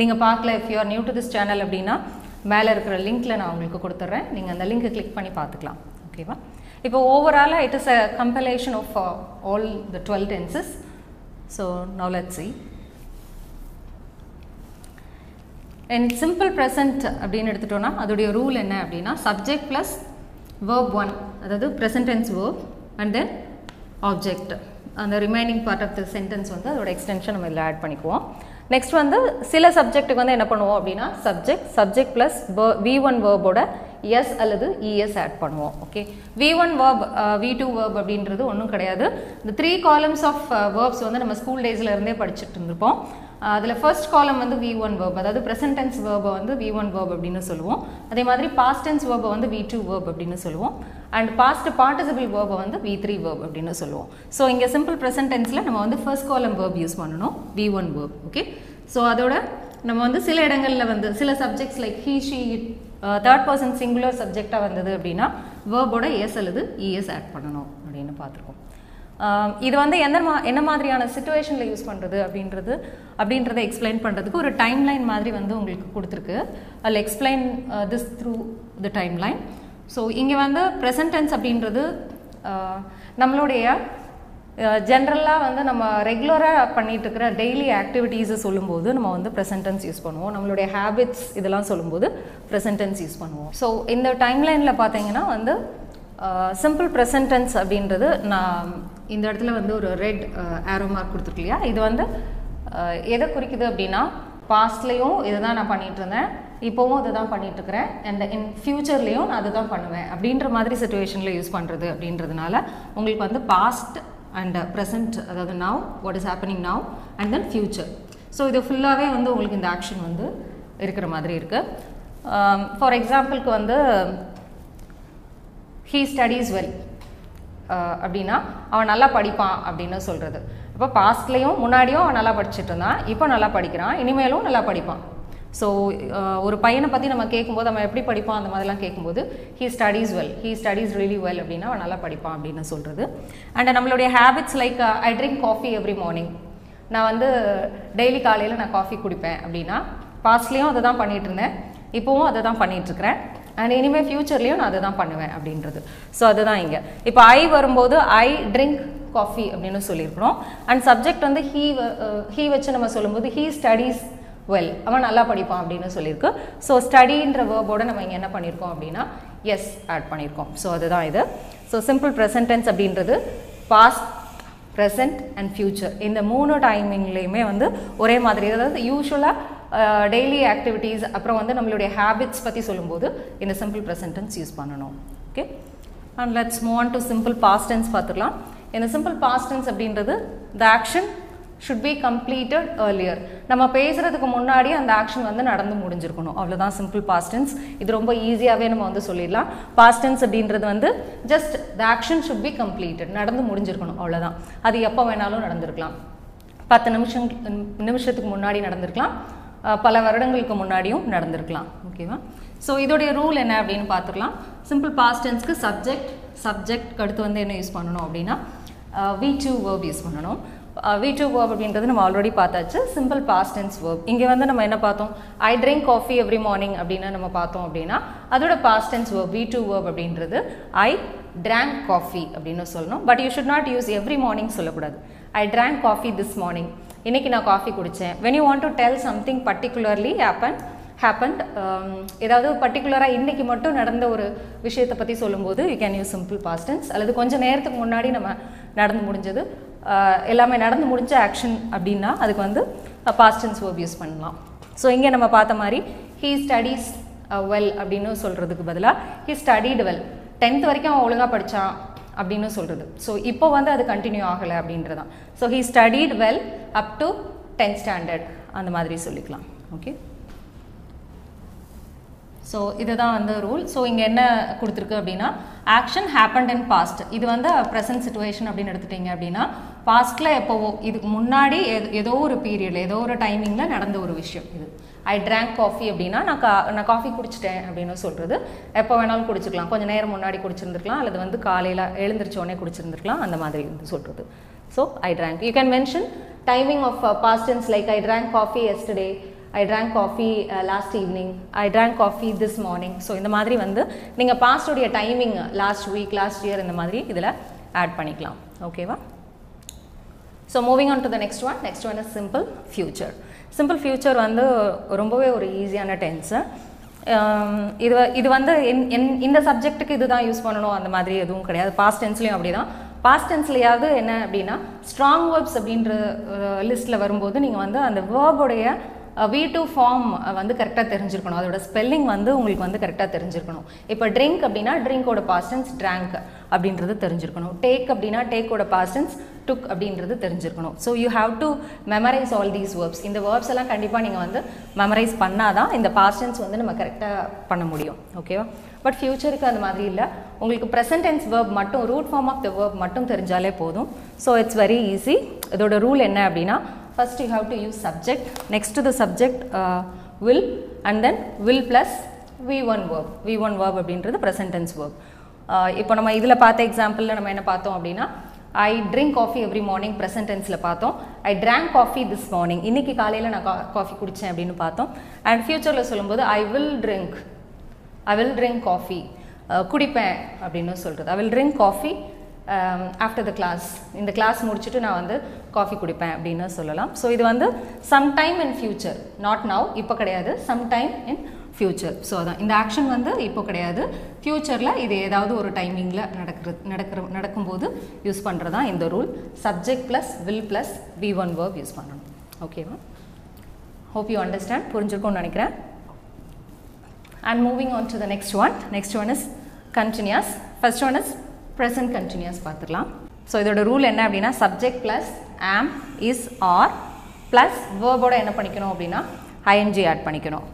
நீங்கள் பார்க்கல if you are new to this channel அப்படின்னா மேலே இருக்கிற லிங்க்கில் நான் உங்களுக்கு கொடுத்துட்றேன் நீங்கள் அந்த லிங்க்கை கிளிக் பண்ணி பார்த்துக்கலாம். ஓகேவா இப்போ ஓவராலாக it is a compilation of all the twelve tenses so now let see and simple present அப்படின்னு எடுத்துட்டோம்னா அதோடைய ரூல் என்ன அப்படின்னா சப்ஜெக்ட் ப்ளஸ் வேர்ப் ஒன் அதாவது present tense verb and then object அந்த remaining part of the sentence வந்து அதோட எக்ஸ்டென்ஷன் நம்ம இதில் ஆட் பண்ணிக்குவோம். நெக்ஸ்ட் வந்து சில சப்ஜெக்ட்டுக்கு வந்து என்ன பண்ணுவோம் அப்படின்னா subject subject plus V one வேர்போட S அல்லது இஎஸ் ஆட் பண்ணுவோம் okay V one verb V two verb அப்படின்றது ஒன்றும் கிடையாது. இந்த த்ரீ காலம்ஸ் ஆஃப் வேர்ப்ஸ் வந்து நம்ம ஸ்கூல் டேஸில் இருந்தே படிச்சுட்டு இருந்திருப்போம். அதில் ஃபர்ஸ்ட் காலம் வந்து வி ஒன் வேர்ப் அதாவது ப்ரெசன்டென்ஸ் வேர்பை வந்து வி ஒன் வேர்ப் அப்படின்னு சொல்லுவோம். அதே மாதிரி பாஸ்ட் டென்ஸ் வேர்பை வந்து வி டூ வேர்ப் அப்படின்னு சொல்லுவோம். அண்ட் பாஸ்ட் பார்ட்டிசிபிள் வேர்பை வந்து வி த்ரீ வேர்ப் அப்படின்னு சொல்லுவோம். ஸோ இங்கே சிம்பிள் ப்ரெசன்ட் டென்ஸில் நம்ம வந்து ஃபர்ஸ்ட் காலம் வேர்ப் யூஸ் பண்ணணும். V one verb okay so அதோட நம்ம வந்து சில இடங்களில் வந்து சில subjects like he she third person singular சப்ஜெக்டாக வந்தது அப்படின்னா வேர்போட எஸ் அல்லது இஎஸ் ஆட் பண்ணணும் அப்படின்னு பார்த்துருக்கோம். Um, இது வந்து எந்த மா என்ன மாதிரியான சுச்சுவேஷனில் யூஸ் பண்ணுறது அப்படின்றது அப்படின்றத எக்ஸ்பிளைன் பண்ணுறதுக்கு ஒரு டைம் லைன் மாதிரி வந்து உங்களுக்கு கொடுத்துருக்கு. அதில் explain this through the time line so இங்கே வந்து ப்ரெசன்டென்ஸ் அப்படின்றது நம்மளுடைய ஜென்ரலாக வந்து நம்ம ரெகுலராக பண்ணிகிட்ருக்கிற இருக்கிற டெய்லி ஆக்டிவிட்டீஸை சொல்லும்போது நம்ம வந்து ப்ரெசன்டென்ஸ் யூஸ் பண்ணுவோம். நம்மளுடைய ஹேபிட்ஸ் இதெல்லாம் சொல்லும்போது ப்ரெசன்டென்ஸ் யூஸ் பண்ணுவோம். ஸோ இந்த டைம்லைனில் பார்த்தீங்கன்னா வந்து சிம்பிள் ப்ரெசன்டென்ஸ் அப்படின்றது நான் இந்த இடத்துல வந்து ஒரு ரெட் ஆரோ மார்க் கொடுத்துருக்கு இல்லையா? இது வந்து எதை குறிக்குது அப்படின்னா பாஸ்ட்லேயும் இதை தான் நான் பண்ணிகிட்டு இருந்தேன் இப்போவும் அதை தான் பண்ணிட்டு இருக்கிறேன் அண்ட் இன் ஃப்யூச்சர்லேயும் நான் அதை தான் பண்ணுவேன். அப்படின்ற மாதிரி சுச்சுவேஷனில் யூஸ் பண்ணுறது அப்படின்றதுனால உங்களுக்கு வந்து பாஸ்ட் அண்ட் ப்ரெசன்ட் அதாவது now what is happening now and then future so இது ஃபுல்லாகவே வந்து உங்களுக்கு இந்த ஆக்ஷன் வந்து இருக்கிற மாதிரி இருக்குது ஃபார் um, எக்ஸாம்பிளுக்கு வந்து ஹீ ஸ்டடீஸ் வெல் அப்படின்னா அவன் நல்லா படிப்பான் அப்படின்னு சொல்கிறது அப்போ பாஸ்ட்லேயும் முன்னாடியும் அவன் நல்லா படிச்சுட்டு இருந்தான். இப்போ நல்லா படிக்கிறான். இனிமேலும் நல்லா படிப்பான். ஸோ uh, ஒரு பையனை பற்றி நம்ம கேட்கும்போது அவன் எப்படி படிப்பான் அந்த மாதிரிலாம் கேட்கும்போது he studies well he studies really well அப்படின்னா அவன் நல்லா படிப்பான் அப்படின்னு சொல்கிறது அண்ட் நம்மளுடைய habits like I drink coffee every morning நான் வந்து டெய்லி காலையில் நான் காஃபி குடிப்பேன் அப்படின்னா பாஸ்ட்லேயும் அதை தான் பண்ணிகிட்டு இருந்தேன். இப்போவும் அதை தான் பண்ணிகிட்ருக்கிறேன் அண்ட் இனிமேல் ஃப்யூச்சர்லேயும் நான் அதை தான் பண்ணுவேன் அப்படின்றது. ஸோ அதுதான் இங்கே. இப்போ ஐ வரும்போது ஐ ட்ரிங்க் காஃபி அப்படின்னு சொல்லியிருக்கிறோம். அண்ட் சப்ஜெக்ட் வந்து ஹீ ஹீ uh, வச்சு நம்ம சொல்லும்போது ஹீ ஸ்டடீஸ் வெல் அவன் நல்லா படிப்பான் அப்படின்னு சொல்லியிருக்கு. ஸோ ஸ்டடின்ற வேர்போட நம்ம இங்கே என்ன பண்ணியிருக்கோம் அப்படின்னா எஸ் ஆட் பண்ணியிருக்கோம். ஸோ அதுதான் இது. ஸோ சிம்பிள் ப்ரெசன்டென்ஸ் அப்படின்றது பாஸ்ட் ப்ரெசன்ட் அண்ட் ஃப்யூச்சர் இந்த மூணு டைமிங்லேயுமே வந்து ஒரே மாதிரி. அதாவது யூஸ்வலாக டெய்லி ஆக்டிவிட்டீஸ் அப்புறம் வந்து நம்மளுடைய ஹேபிட்ஸ் பற்றி சொல்லும்போது இந்த சிம்பிள் ப்ரெசன்டென்ஸ் யூஸ் பண்ணணும். Okay and let's move on to simple past tense பார்த்துக்கலாம். இந்த சிம்பிள் பாஸ்டென்ஸ் அப்படின்றது the action should be completed earlier நம்ம பேசுறதுக்கு முன்னாடி அந்த ஆக்ஷன் வந்து நடந்து முடிஞ்சிருக்கணும். அவ்வளோதான் சிம்பிள் பாஸ்டன்ஸ் இது ரொம்ப ஈஸியாகவே நம்ம வந்து சொல்லிடலாம். பாஸ்டன்ஸ் அப்படின்றது வந்து just the action should be completed நடந்து முடிஞ்சிருக்கணும். அவ்வளோதான் அது எப்போ வேணாலும் நடந்திருக்கலாம். பத்து நிமிஷம் நிமிஷத்துக்கு முன்னாடி நடந்திருக்கலாம். பல வருடங்களுக்கு முன்னாடியும் நடந்திருக்கலாம். ஓகேவா ஸோ இதோடைய ரூல் என்ன அப்படின்னு பார்த்துக்கலாம். சிம்பிள் பாஸ்டன்ஸ்க்கு சப்ஜெக்ட் சப்ஜெக்ட் அடுத்து வந்து என்ன யூஸ் பண்ணணும் அப்படின்னா வி டூ வேர்ப் யூஸ் பண்ணணும். வி டு வேர்ப் அப்படின்றது நம்ம ஆல்ரெடி பார்த்தாச்சு. சிம்பிள் பாஸ்ட் டென்ஸ் வேர்ப் இங்கே வந்து நம்ம என்ன பார்த்தோம்? I drink coffee every morning அப்படின்னு நம்ம பார்த்தோம் அப்படின்னா அதோட past tense verb V two verb அப்படின்றது ஐ ட்ராங்க் காஃபி அப்படின்னு சொல்லணும். But you should not use every morning சொல்லக்கூடாது. I drank coffee this morning இன்னைக்கு நான் காஃபி குடித்தேன் when you want to tell something particularly happen happened ஏதாவது பர்டிகுலராக இன்னைக்கு மட்டும் நடந்த ஒரு விஷயத்தை பற்றி சொல்லும்போது you can use simple past tense அல்லது கொஞ்சம் நேரத்துக்கு முன்னாடி நம்ம நடந்து முடிஞ்சது. எல்லாமே நடந்து முடிஞ்ச ஆக்ஷன் அப்படின்னா அதுக்கு வந்து பாஸ்டன்ஸ் வேர்ப் யூஸ் பண்ணலாம். ஸோ இங்கே நம்ம பார்த்த மாதிரி ஹீ ஸ்டடீஸ் வெல் அப்படின்னு சொல்கிறதுக்கு பதிலாக ஹீ ஸ்டடிடு வெல் டென்த் வரைக்கும் அவன் ஒழுங்காக படித்தான் அப்படின்னு சொல்கிறது ஸோ இப்போ வந்து அது கண்டினியூ ஆகலை அப்படின்றதான். So he studied well up to tenth standard அந்த மாதிரி சொல்லிக்கலாம். ஓகே ஸோ இதுதான் வந்து ரூல் ஸோ இங்கே என்ன கொடுத்துருக்கு அப்படின்னா ஆக்ஷன் ஹேப்பன்ட் இன் பாஸ்ட் இது வந்து ப்ரெசன்ட் சுச்சுவேஷன் அப்படின்னு எடுத்துட்டீங்க அப்படின்னா பாஸ்ட்டில் எப்போவோ இதுக்கு முன்னாடி ஏதோ- ஒரு பீரியடில் ஏதோ ஒரு டைமிங்கில் நடந்த ஒரு விஷயம் இது. ஐ ட்ராங்க் காஃபி அப்படின்னா நான் கா நான் காஃபி குடிச்சிட்டேன் அப்படின்னு சொல்கிறது எப்போ வேணாலும் குடிச்சிக்கலாம். கொஞ்சம் நேரம் முன்னாடி குடிச்சிருந்துருக்கலாம். அல்லது வந்து காலையில் எழுந்திரிச்சோடனே குடிச்சிருந்துருக்கலாம். அந்த மாதிரி வந்து சொல்கிறது so I drank you can mention timing of past like I drank coffee yesterday I drank coffee last evening I drank coffee this morning so இந்த மாதிரி வந்து நீங்கள் பாஸ்டுடைய timing last week last year இந்த மாதிரி இதில் ஆட் பண்ணிக்கலாம். ஓகேவா so moving on to the next one next one is simple future simple future வந்து ரொம்பவே ஒரு ஈஸியான டென்ஸு um, இது இது வந்து என்- என்- இந்த சப்ஜெக்ட்டுக்கு இதுதான் யூஸ் பண்ணணும் அந்த மாதிரி எதுவும் கிடையாது. பாஸ்ட் டென்ஸ்லையும் அப்படி தான் பாஸ்ட் டென்ஸ்லையாவது என்ன அப்படின்னா ஸ்ட்ராங் வேர்ப்ஸ் அப்படின்ற uh, லிஸ்ட்டில் வரும்போது நீங்கள் வந்து அந்த வேர்புடைய வி டூ ஃபார்ம் வந்து கரெக்டாக தெரிஞ்சிருக்கணும். அதோட ஸ்பெல்லிங் வந்து உங்களுக்கு வந்து கரெக்டாக தெரிஞ்சிருக்கணும். இப்போ ட்ரிங்க் அப்படின்னா ட்ரிங்கோட பாஸ்டன்ஸ் ட்ராங்க் அப்படின்றது தெரிஞ்சிருக்கணும். டேக் அப்படின்னா டேக்கோட பாஸ்டன்ஸ் டுக் அப்படின்றது தெரிஞ்சிருக்கணும். So you have to memorize all these verbs இந்த வேர்ப்ஸ் எல்லாம் கண்டிப்பாக நீங்கள் வந்து மெமரைஸ் பண்ணால் தான் இந்த பாஸ்டன்ஸ் வந்து நம்ம கரெக்டாக பண்ண முடியும். ஓகேவா பட் ஃப்யூச்சருக்கு அந்த மாதிரி இல்லை. உங்களுக்கு ப்ரெசன்ட் டென்ஸ் வேர்ப் மட்டும் root form of the verb மட்டும் தெரிஞ்சாலே போதும். ஸோ இட்ஸ் வெரி ஈஸி இதோட ரூல் என்ன அப்படின்னா first you have to use subject next the subject will and then will plus V one verb V one verb அப்படின்றது ப்ரெசன்ட் டென்ஸ் வேர்ப் இப்போ நம்ம இதில் பார்த்த எக்ஸாம்பிளில் நம்ம என்ன பார்த்தோம் அப்படின்னா I drink coffee every morning present டென்ஸில் பார்த்தோம். I drank coffee this morning இன்றைக்கி காலையில் நான் காஃபி குடித்தேன் அப்படின்னு பார்த்தோம். அண்ட் ஃப்யூச்சரில் சொல்லும்போது I will drink I will drink coffee குடிப்பேன் அப்படின்னு சொல்கிறது I will drink coffee after the class இந்த கிளாஸ் முடிச்சுட்டு நான் வந்து காஃபி குடிப்பேன் அப்படின்னு சொல்லலாம். ஸோ இது வந்து sometime in future not now இப்போ கிடையாது. சம்டைம் இன் ஃபியூச்சர் ஸோ அதான். இந்த ஆக்ஷன் வந்து இப்போ கிடையாது. ஃப்யூச்சரில் இது ஏதாவது ஒரு டைமிங்கில் நடக்கிறது நடக்கிற நடக்கும்போது யூஸ் பண்ணுறதா இந்த rule subject plus will plus V one verb use பண்ணணும். ஓகேவா ஹோப் யூ அண்டர்ஸ்டாண்ட் புரிஞ்சிருக்கும்னு நினைக்கிறேன். And moving on to the next one next one is continuous first one is present continuous பார்த்துக்கலாம் ஸோ இதோட ரூல் என்ன அப்படின்னா subject plus am is are plus வேர்போட என்ன பண்ணிக்கணும் அப்படின்னா ஐஎன்ஜி ஆட் பண்ணிக்கணும்.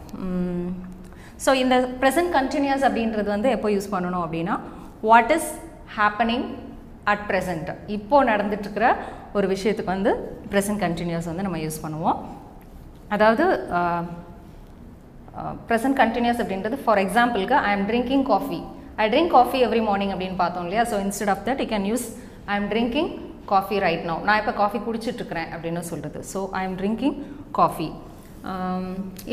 ஸோ இந்த ப்ரெசன்ட் கண்டினியூஸ் அப்படின்றது வந்து எப்போ யூஸ் பண்ணணும் அப்படின்னா what is happening at present இப்போது நடந்துட்டுருக்கிற ஒரு விஷயத்துக்கு வந்து ப்ரெசன்ட் கண்டினியூஸ் வந்து நம்ம யூஸ் பண்ணுவோம். அதாவது ப்ரெசன்ட் கண்டினியூஸ் அப்படின்றது ஃபார் எக்ஸாம்பிளுக்கு I am drinking coffee I drink coffee every morning அப்படின்னு பார்த்தோம் இல்லையா? So instead of that you can use I am drinking coffee right no நான் இப்போ காஃபி குடிச்சிட்ருக்கிறேன் அப்படின்னு சொல்கிறது so I am drinking coffee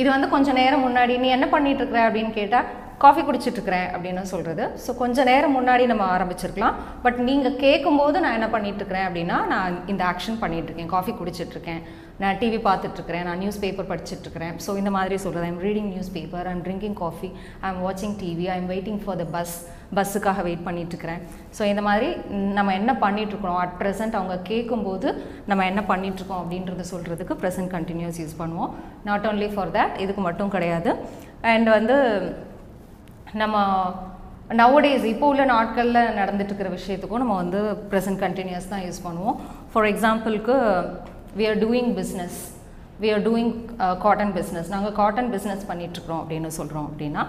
இது வந்து கொஞ்சம் நேரம் முன்னாடி நீ என்ன பண்ணிட்டு இருக்கிற அப்படின்னு கேட்டால் காஃபி குடிச்சிட்ருக்கிறேன் அப்படின்னு சொல்கிறது ஸோ கொஞ்சம் நேரம் முன்னாடி நம்ம ஆரம்பிச்சிருக்கலாம். பட் நீங்கள் கேட்கும்போது நான் என்ன பண்ணிகிட்ருக்கிறேன் அப்படின்னா நான் இந்த ஆக்ஷன் பண்ணிகிட்ருக்கேன் காஃபி குடிச்சிட்ருக்கேன் நான் டிவி பார்த்துட்ருக்கிறேன் நான் நியூஸ் பேப்பர் படிச்சுட்ருக்கிறேன். ஸோ இந்த மாதிரி சொல்கிறது I'm reading newspaper I'm drinking coffee I'm வாட்சிங் TV I am waiting for the bus பஸ்ஸுக்காக wait பண்ணிகிட்ருக்கிறேன் ஸோ இந்த மாதிரி நம்ம என்ன பண்ணிகிட்ருக்கோம் அட் ப்ரெசென்ட் அவங்க கேட்கும்போது நம்ம என்ன பண்ணிகிட்ருக்கோம் அப்படின்றத சொல்கிறதுக்கு ப்ரெசென்ட் கண்டினியூஸ் யூஸ் பண்ணுவோம். நாட் ஓன்லி ஃபார் தேட் இதுக்கு மட்டும் கிடையாது. அண்ட் வந்து நம்ம நவடேஸ் இப்போ உள்ள நாட்களில் நடந்துட்டு இருக்கிற விஷயத்துக்கும் நம்ம வந்து ப்ரெசன்ட் கண்டினியூஸ் தான் யூஸ் பண்ணுவோம். ஃபார் எக்ஸாம்பிளுக்கு we are doing business we are doing cotton business நாங்கள் காட்டன் பிஸ்னஸ் பண்ணிகிட்ருக்குறோம் அப்படின்னு சொல்கிறோம் அப்படின்னா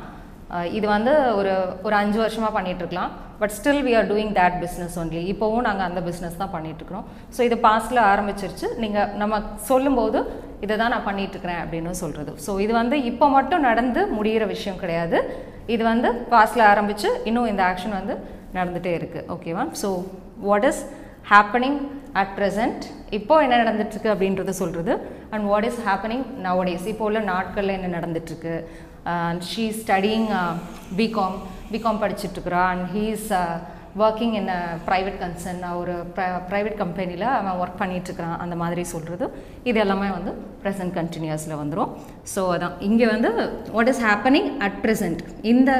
இது வந்து ஒரு ஒரு அஞ்சு வருஷமாக பண்ணிகிட்ருக்கலாம் but still we are doing that business only இப்போவும் நாங்கள் அந்த பிஸ்னஸ் தான் பண்ணிகிட்ருக்குறோம் ஸோ இது பாஸ்டில் ஆரம்பிச்சிருச்சு. நீங்கள் நம்ம சொல்லும்போது இதை தான் நான் பண்ணிகிட்ருக்கிறேன் அப்படின்னு சொல்கிறது ஸோ இது வந்து இப்போ மட்டும் நடந்து முடிகிற விஷயம் கிடையாது. இது வந்து பாஸ்டில் ஆரம்பித்து இன்னும் இந்த ஆக்ஷன் வந்து நடந்துகிட்டே இருக்குது ஓகேவா so what is happening at present இப்போ என்ன நடந்துட்டுருக்கு அப்படின்றத சொல்கிறது and what is happening nowadays இப்போ உள்ள நாட்களில் என்ன நடந்துட்டுருக்கு? She studying BCom BCom படிச்சுட்ருக்குறா and he's working in private concern ஒரு ப்ரைவேட் கம்பெனியில் அவன் ஒர்க் பண்ணிகிட்ருக்கிறான் அந்த மாதிரி சொல்கிறது இது எல்லாமே வந்து ப்ரெசன்ட் கண்டினியூஸில் வந்துடும் ஸோ அதான். இங்கே வந்து what is happening at present இந்த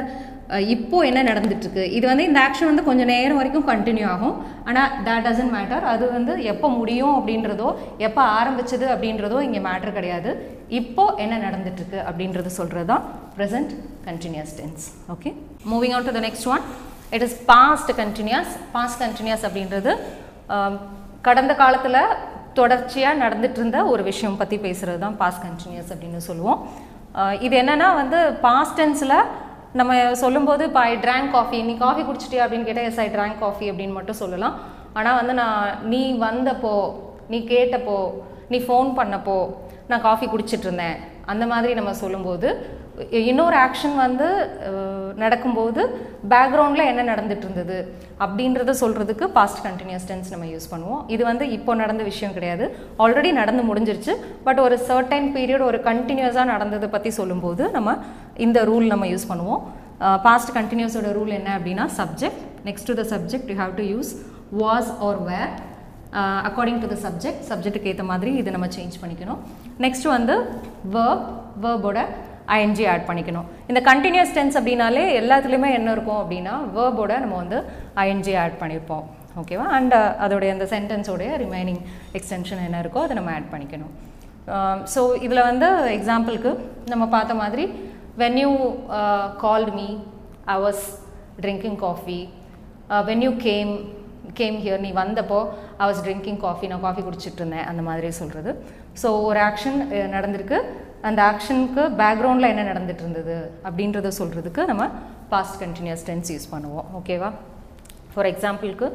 இப்போது இப்போ என்ன நடந்துட்டுருக்கு? இது வந்து இந்த ஆக்ஷன் வந்து கொஞ்சம் நேரம் வரைக்கும் கண்டினியூ ஆகும். ஆனால் தேட் டசன்ட் மேட்டர் அது வந்து எப்போ முடியும் அப்படின்றதோ எப்போ ஆரம்பிச்சது அப்படின்றதோ இங்கே மேட்டர் கிடையாது. இப்போ என்ன நடந்துட்டுருக்கு அப்படின்றது சொல்கிறது தான் present continuous tense okay moving on to the next one it is past continuous past continuous அப்படின்றது கடந்த காலத்தில் தொடர்ச்சியாக நடந்துட்டு இருந்த ஒரு விஷயம் பற்றி பேசுகிறது தான் பாஸ்ட் கண்டினியூஸ் அப்படின்னு சொல்லுவோம். இது என்னென்னா வந்து பாஸ்ட் டென்ஸில் நம்ம சொல்லும்போது இப்போ ஐ ட்ராங்க் காஃபி நீ காஃபி குடிச்சிட்டியா? அப்படின்னு கேட்டால் எஸ் ஐ ட்ராங்க் காஃபி அப்படின்னு மட்டும் சொல்லலாம். ஆனால் வந்து நான் நீ வந்தப்போ நீ கேட்டப்போ நீ ஃபோன் பண்ணப்போ நான் காஃபி குடிச்சிட்டு இருந்தேன். அந்த மாதிரி நம்ம சொல்லும்போது இன்னொரு ஆக்ஷன் வந்து நடக்கும்போது பேக்ரவுண்டில் என்ன நடந்துட்டு இருந்தது அப்படின்றத சொல்கிறதுக்கு பாஸ்ட் கண்டினியூஸ் டென்ஸ் நம்ம யூஸ் பண்ணுவோம். இது வந்து இப்போ நடந்த விஷயம் கிடையாது. ஆல்ரெடி நடந்து முடிஞ்சிருச்சு. பட் ஒரு சர்டைன் பீரியட் ஒரு கண்டினியூஸாக நடந்ததை பற்றி சொல்லும்போது நம்ம இந்த ரூல் நம்ம யூஸ் பண்ணுவோம். பாஸ்ட் கண்டினியூஸோட ரூல் என்ன அப்படின்னா subject next to the subject you have to use was or were according to the subject சப்ஜெக்ட்டுக்கு ஏற்ற மாதிரி இதை நம்ம சேஞ்ச் பண்ணிக்கணும். நெக்ஸ்ட் வந்து வேர்ப் வேர்போட ஐஎன்ஜி ஆட் பண்ணிக்கணும். இந்த கண்டினியூஸ் டென்ஸ் அப்படின்னாலே எல்லாத்துலேயுமே என்ன இருக்கும் அப்படின்னா வேர்போட நம்ம வந்து ஐஎன்ஜி ஆட் பண்ணியிருப்போம் ஓகேவா அண்ட் uh, அதோடைய அந்த சென்டென்ஸோடைய ரிமைனிங் எக்ஸ்டென்ஷன் என்ன இருக்கோ அதை நம்ம ஆட் பண்ணிக்கணும். Um, ஸோ இதில் வந்து எக்ஸாம்பிளுக்கு நம்ம பார்த்த மாதிரி when you called me I was drinking coffee when you came came here நீ வந்தப்போ ஐ வாஸ் ட்ரிங்கிங் காஃபி நான் காஃபி குடிச்சிட்டு இருந்தேன். அந்த மாதிரி சொல்கிறது ஸோ ஒரு ஆக்ஷன் uh, நடந்திருக்கு. அந்த ஆக்ஷனுக்கு பேக்ரவுண்டில் என்ன நடந்துட்டு இருந்தது அப்படின்றத சொல்கிறதுக்கு நம்ம பாஸ்ட் கண்டினியூஸ் டென்ஸ் யூஸ் பண்ணுவோம். ஓகேவா ஃபார் எக்ஸாம்பிளுக்கு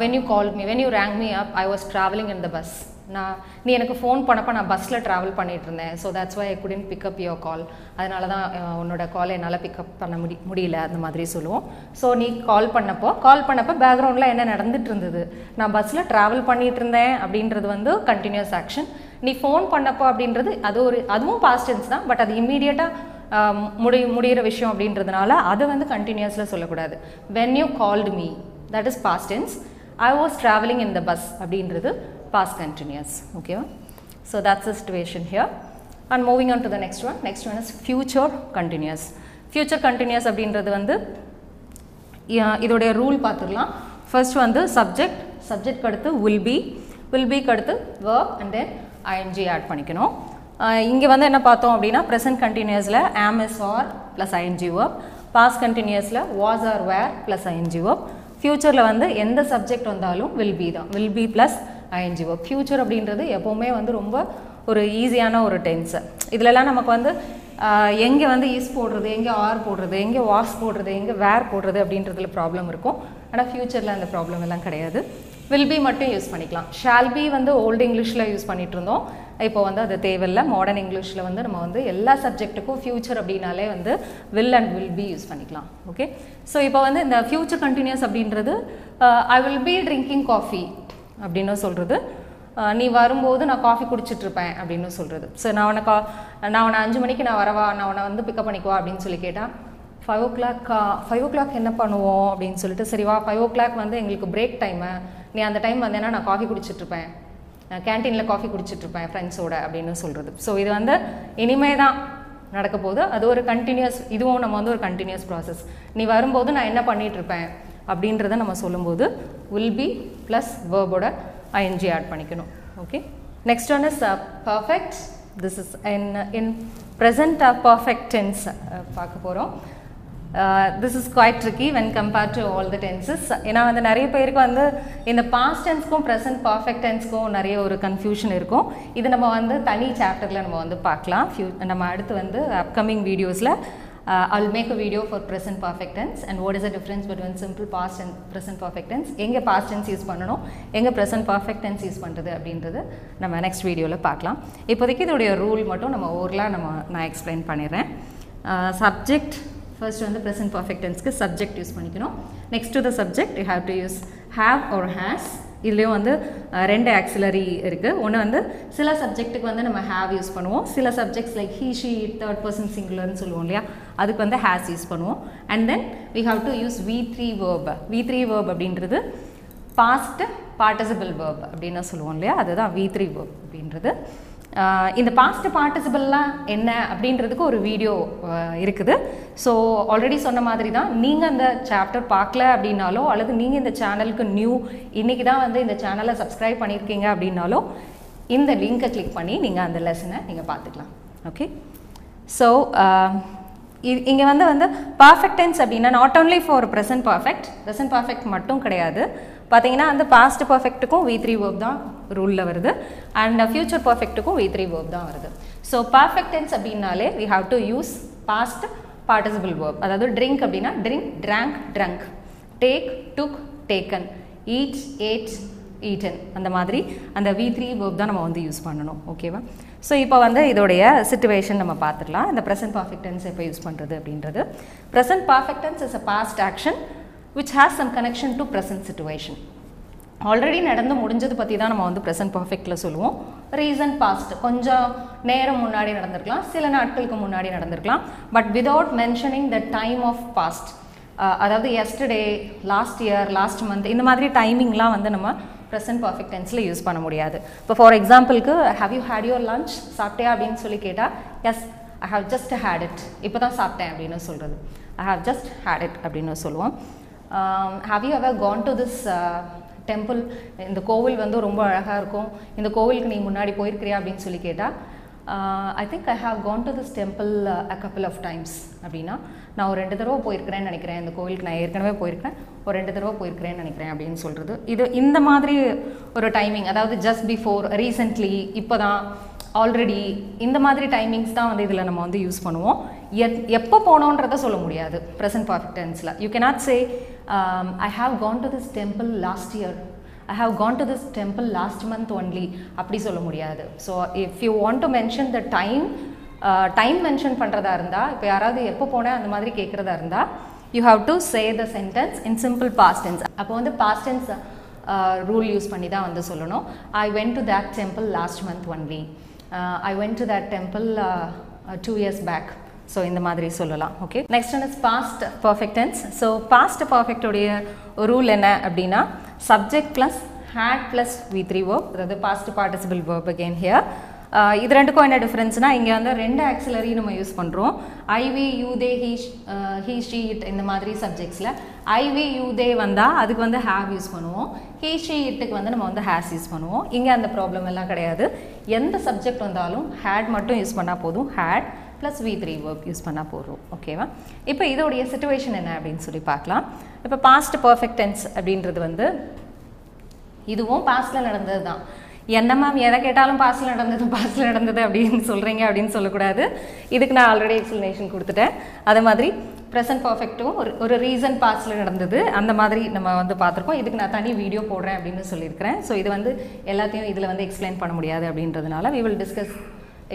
when you call me when you rang me up I was travelling in the bus நான் நீ எனக்கு ஃபோன் பண்ணப்போ நான் பஸ்ஸில் ட்ராவல் பண்ணிட்டு இருந்தேன் so that's why I couldn't pick up your call அதனால தான் uh, உன்னோட காலை என்னால் பிக்கப் பண்ண முடி முடியல அந்த மாதிரி சொல்லுவோம். ஸோ நீ கால் பண்ணப்போ கால் பண்ணப்போ பேக்ரவுண்டில் என்ன நடந்துட்டு இருந்தது நான் பஸ்ஸில் ட்ராவல் பண்ணிட்டு இருந்தேன் அப்படின்றது வந்து கண்டினியூஸ் ஆக்ஷன் நீ ஃபோன் பண்ணப்போ அப்படின்றது அது ஒரு அதுவும் பாஸ்ட் டென்ஸ் தான் பட் அது இம்மீடியட்டாக முடி முடிகிற விஷயம் அப்படின்றதுனால அதை வந்து கண்டினியூஸில் சொல்லக்கூடாது. When you called me that is past tense I was travelling in the bus அப்படின்றது பாஸ்ட் கண்டினியூஸ் ஓகேவா so that's a situation here and moving on to the next one next one is future continuous future continuous அப்படின்றது வந்து இதோடைய ரூல் பார்த்துடலாம் ஃபர்ஸ்ட் வந்து சப்ஜெக்ட் சப்ஜெக்ட் அடுத்து வில் பி வில் பிக்கு அடுத்து verb and then ING add பண்ணிக்கணும். இங்கே வந்து என்ன பார்த்தோம் அப்படின்னா ப்ரெசன்ட் கண்டினியூஸில் am are plus ING verb. Past கண்டினியூஸில் was or were plus ING verb. ஃப்யூச்சரில் வந்து எந்த சப்ஜெக்ட் வந்தாலும் வில் பி தான். Will be plus ING verb. Future அப்படின்றது எப்போவுமே வந்து ரொம்ப ஒரு ஈஸியான ஒரு டென்ஸு இதுலலாம் நமக்கு வந்து எங்கே வந்து இஸ் போடுறது எங்கே ஆர் போடுறது எங்கே வாஸ் போடுறது எங்கே வேர் போடுறது அப்படின்றதுல ப்ராப்ளம் இருக்கும். ஆனால் ஃப்யூச்சரில் அந்த ப்ராப்ளம் எல்லாம் கிடையாது. வில் பி மட்டும் யூஸ் பண்ணிக்கலாம். ஷால் பி வந்து ஓல்டு இங்கிலீஷில் யூஸ் பண்ணிட்டு இருந்தோம் இப்போ வந்து அது தேவையில்லை. மாடர்ன் இங்கிலீஷில் வந்து நம்ம வந்து எல்லா சப்ஜெக்ட்டுக்கும் ஃப்யூச்சர் அப்படின்னாலே வந்து will and will be use பண்ணிக்கலாம். ஓகே ஸோ இப்போ வந்து இந்த ஃப்யூச்சர் கண்டினியூஸ் அப்படின்றது I will be drinking coffee அப்படின்னு சொல்கிறது uh, நீ வரும்போது நான் காஃபி குடிச்சிட்டு இருப்பேன் அப்படின்னு சொல்கிறது ஸோ நான் உன்னை கா நான் உன்னை அஞ்சு மணிக்கு நான் வரவா? நான் உன்னை வந்து பிக்கப் பண்ணிக்குவா? அப்படின்னு சொல்லி கேட்டால் five o'clock five o'clock என்ன பண்ணுவோம்? அப்படின்னு சொல்லிட்டு சரி வா ஃபைவ் ஓ கிளாக் வந்து எங்களுக்கு பிரேக் டைமு நீ அந்த டைம் வந்தேன்னா நான் காஃபி குடிச்சிட்ருப்பேன் கேன்டீனில் காஃபி குடிச்சிட்ருப்பேன் ஃப்ரெண்ட்ஸோட அப்படின்னு சொல்கிறது ஸோ இது வந்து இனிமே தான் நடக்க போது அது ஒரு கண்டினியூஸ் இதுவும் நம்ம வந்து ஒரு கண்டினியூஸ் ப்ராசஸ் நீ வரும்போது நான் என்ன பண்ணிகிட்ருப்பேன் அப்படின்றத நம்ம சொல்லும்போது வில் பி ப்ளஸ் வேர்போட ஐஎன்ஜி ஆட் பண்ணிக்கணும். Okay next one is perfect this is in in present perfect tense பார்க்க போகிறோம் this is quite tricky when compare to all the tenses ஏன்னா வந்து நிறைய பேருக்கு வந்து இந்த பாஸ்ட் டென்ஸ்க்கும் ப்ரெசன்ட் பர்ஃபெக்ட் டென்ஸ்க்கும் நிறைய ஒரு கன்ஃபியூஷன் இருக்கும். இது நம்ம வந்து தனி சாப்டரில் நம்ம வந்து பார்க்கலாம். ஃபியூ நம்ம அடுத்து வந்து அப்கமிங் வீடியோஸில் uh, I'll make a video for present perfect tense and what is a difference between simple past and present perfect tense எங்கே பாஸ்ட் டென்ஸ் யூஸ் பண்ணணும்? எங்கே ப்ரெசன்ட் பர்ஃபெக்ட் டென்ஸ் யூஸ் பண்ணுறது அப்படின்றது நம்ம நெக்ஸ்ட் வீடியோவில் பார்க்கலாம். இப்போதைக்கு இதோடைய ரூல் மட்டும் நம்ம ஓரலாக நம்ம நான் எக்ஸ்பிளைன் பண்ணிடுறேன். Uh, சப்ஜெக்ட் ஃபர்ஸ்ட் வந்து ப்ரெசன்ட் பர்ஃபெக்ட் டென்ஸ்க்கு சப்ஜெக்ட் யூஸ் பண்ணிக்கணும். Next to the subject you have to use have ஒரு ஹேஸ் இதுலேயும் வந்து ரெண்டு ஆக்சிலரி இருக்குது ஒன்று வந்து சில சப்ஜெக்ட்டுக்கு வந்து நம்ம ஹேவ் யூஸ் பண்ணுவோம். சில subjects like he she third person சிங்குலர்னு சொல்லுவோம் இல்லையா? அதுக்கு வந்து ஹேஸ் யூஸ் பண்ணுவோம். And then we have to use V three verb V three verb அப்படின்றது பாஸ்ட் பார்ட்டிசிபிள் வேர்ப் அப்படின்னு சொல்லுவோம் இல்லையா? அதுதான் வி த்ரீ வேர்ப் அப்படின்றது. இந்த பாஸ்ட் பார்ட்டிசிபிள்லாம் என்ன அப்படின்றதுக்கு ஒரு வீடியோ இருக்குது. ஸோ ஆல்ரெடி சொன்ன மாதிரி தான் நீங்கள் அந்த சாப்டர் பார்க்கல அப்படின்னாலோ அல்லது நீங்கள் இந்த சேனலுக்கு நியூ இன்றைக்கி தான் வந்து இந்த சேனலை சப்ஸ்கிரைப் பண்ணியிருக்கீங்க அப்படின்னாலோ இந்த லிங்கை கிளிக் பண்ணி நீங்கள் அந்த லெசனை நீங்கள் பார்த்துக்கலாம். ஓகே ஸோ இங்கே வந்து வந்து பர்ஃபெக்ட் டென்ஸ் அப்படின்னா not only for present perfect present perfect மட்டும் கிடையாது. பார்த்தீங்கன்னா அந்த பாஸ்ட் பர்ஃபெக்ட்டுக்கும் வி த்ரீ வேர்ப் தான் ரூலில் வருது. அண்ட் ஃபியூச்சர் பர்ஃபெக்ட்டுக்கும் வி த்ரீ வேர்ப் தான் வருது. ஸோ பர்ஃபெக்ட் டென்ஸ் அப்படின்னாலே we have to use past participle verb அதாவது ட்ரிங்க் அப்படின்னா drink drank drunk take took taken eat ate eaten அந்த மாதிரி அந்த வி த்ரீ வேர்ப் தான் நம்ம வந்து யூஸ் பண்ணணும். ஓகேவா ஸோ இப்போ வந்து இதோடைய சுச்சுவேஷன் நம்ம பார்த்துடலாம் இந்த ப்ரெசன்ட் பர்ஃபெக்டன்ஸ் எப்போ யூஸ் பண்ணுறது அப்படின்றது. Present perfect tense is a past action which has some connection to present situation. Already நடந்து முடிஞ்சது பற்றி தான் நம்ம வந்து ப்ரெசன்ட் பர்ஃபெக்டில் சொல்லுவோம். ரீசன் பாஸ்ட் கொஞ்சம் நேரம் முன்னாடி நடந்திருக்கலாம். சில நாட்களுக்கு முன்னாடி நடந்திருக்கலாம். But without mentioning the time of past அதாவது yesterday last year last month இந்த மாதிரி டைமிங்லாம் வந்து நம்ம ப்ரெசன்ட் பர்ஃபெக்ட் டென்ஸில் யூஸ் பண்ண முடியாது. இப்போ ஃபார் எக்ஸாம்பிளுக்கு have you had your lunch சாப்பிட்டியா அப்படின்னு சொல்லி கேட்டால் yes I have just had it இப்போ தான் சாப்பிட்டேன் அப்படின்னு சொல்கிறது I have just had it அப்படின்னு சொல்லுவோம். Have you ever gone to this temple இந்த கோவில் வந்து ரொம்ப அழகாக இருக்கும். இந்த கோவிலுக்கு நீ முன்னாடி போயிருக்கிறியா அப்படின்னு சொல்லி கேட்டால் I think I have gone to this temple a couple of times அப்படின்னா நான் ஒரு ரெண்டு தடவை போயிருக்கிறேன்னு நினைக்கிறேன். இந்த கோவிலுக்கு நான் ஏற்கனவே போயிருக்கிறேன். ஒரு ரெண்டு தடவை போயிருக்கிறேன்னு நினைக்கிறேன் அப்படின்னு சொல்கிறது இது இந்த மாதிரி ஒரு டைமிங் அதாவது ஜஸ்ட் பிஃபோர் ரீசெண்ட்லி இப்போ தான் ஆல்ரெடி இந்த மாதிரி டைமிங்ஸ் தான் வந்து இதில் நம்ம வந்து யூஸ் பண்ணுவோம். எத் எப்போ போனோன்றதை சொல்ல முடியாது. Present பர்ஃபெக்டன்ஸில் you you not say Um, I have gone to this temple last year I have gone to this temple last month only அப்படி சொல்ல முடியாது. So if you want to mention the time time mention பண்ணுறதா இருந்தால் இப்போ யாராவது எப்போ போனேன் அந்த மாதிரி கேட்குறதா இருந்தால் you have to say the sentence in simple past tense அப்போ வந்து பாஸ்ட் டென்ஸ் ரூல் யூஸ் பண்ணி தான் வந்து சொல்லணும். I went to that temple last month only I went to that temple two years back so இந்த மாதிரி சொல்லலாம் okay next one is past perfect tense so past பர்ஃபெக்டோடைய rule என்ன அப்படின்னா subject plus had plus V three verb அதாவது past participle verb again here இது ரெண்டுக்கும் என்ன டிஃப்ரென்ஸ்னா இங்கே வந்து ரெண்டு ஆக்சிலரி நம்ம யூஸ் பண்ணுறோம் ஐவி யூதே ஹீஷ் ஹீ ஷீ இட் இந்த மாதிரி சப்ஜெக்ட்ஸில் ஐவி யூதே வந்தால் அதுக்கு வந்து ஹேவ் யூஸ் பண்ணுவோம். ஹீ ஷீ இட்டுக்கு வந்து நம்ம வந்து ஹேஸ் யூஸ் பண்ணுவோம். இங்கே அந்த ப்ராப்ளம் எல்லாம் கிடையாது. எந்த சப்ஜெக்ட் வந்தாலும் ஹேட் மட்டும் யூஸ் பண்ணால் போதும். Had plus V three verb use பண்ணால் போடுறோம் ஓகேவா இப்போ இதோடைய சுச்சுவேஷன் என்ன அப்படின்னு சொல்லி பார்க்கலாம். இப்போ பாஸ்ட் பர்ஃபெக்ட் டென்ஸ் அப்படின்றது வந்து இதுவும் பாஸ்டில் நடந்தது தான். என்ன மேம் எதை கேட்டாலும் பாஸ்டில் நடந்தது பாஸ்டில் நடந்தது அப்படின்னு சொல்கிறீங்க அப்படின்னு சொல்லக்கூடாது. இதுக்கு நான் ஆல்ரெடி எக்ஸ்ப்ளனேஷன் கொடுத்துட்டேன். அதே மாதிரி ப்ரெசன்ட் பர்ஃபெக்ட்டும் ஒரு ஒரு ரீசன் பாஸ்டில் நடந்தது. அந்த மாதிரி நம்ம வந்து பார்த்துருக்கோம். இதுக்கு நான் தனி வீடியோ போடுறேன் அப்படின்னு சொல்லியிருக்கிறேன். ஸோ இது வந்து எல்லாத்தையும் இதில் வந்து எக்ஸ்பிளைன் பண்ண முடியாது அப்படின்றதுனால we will discuss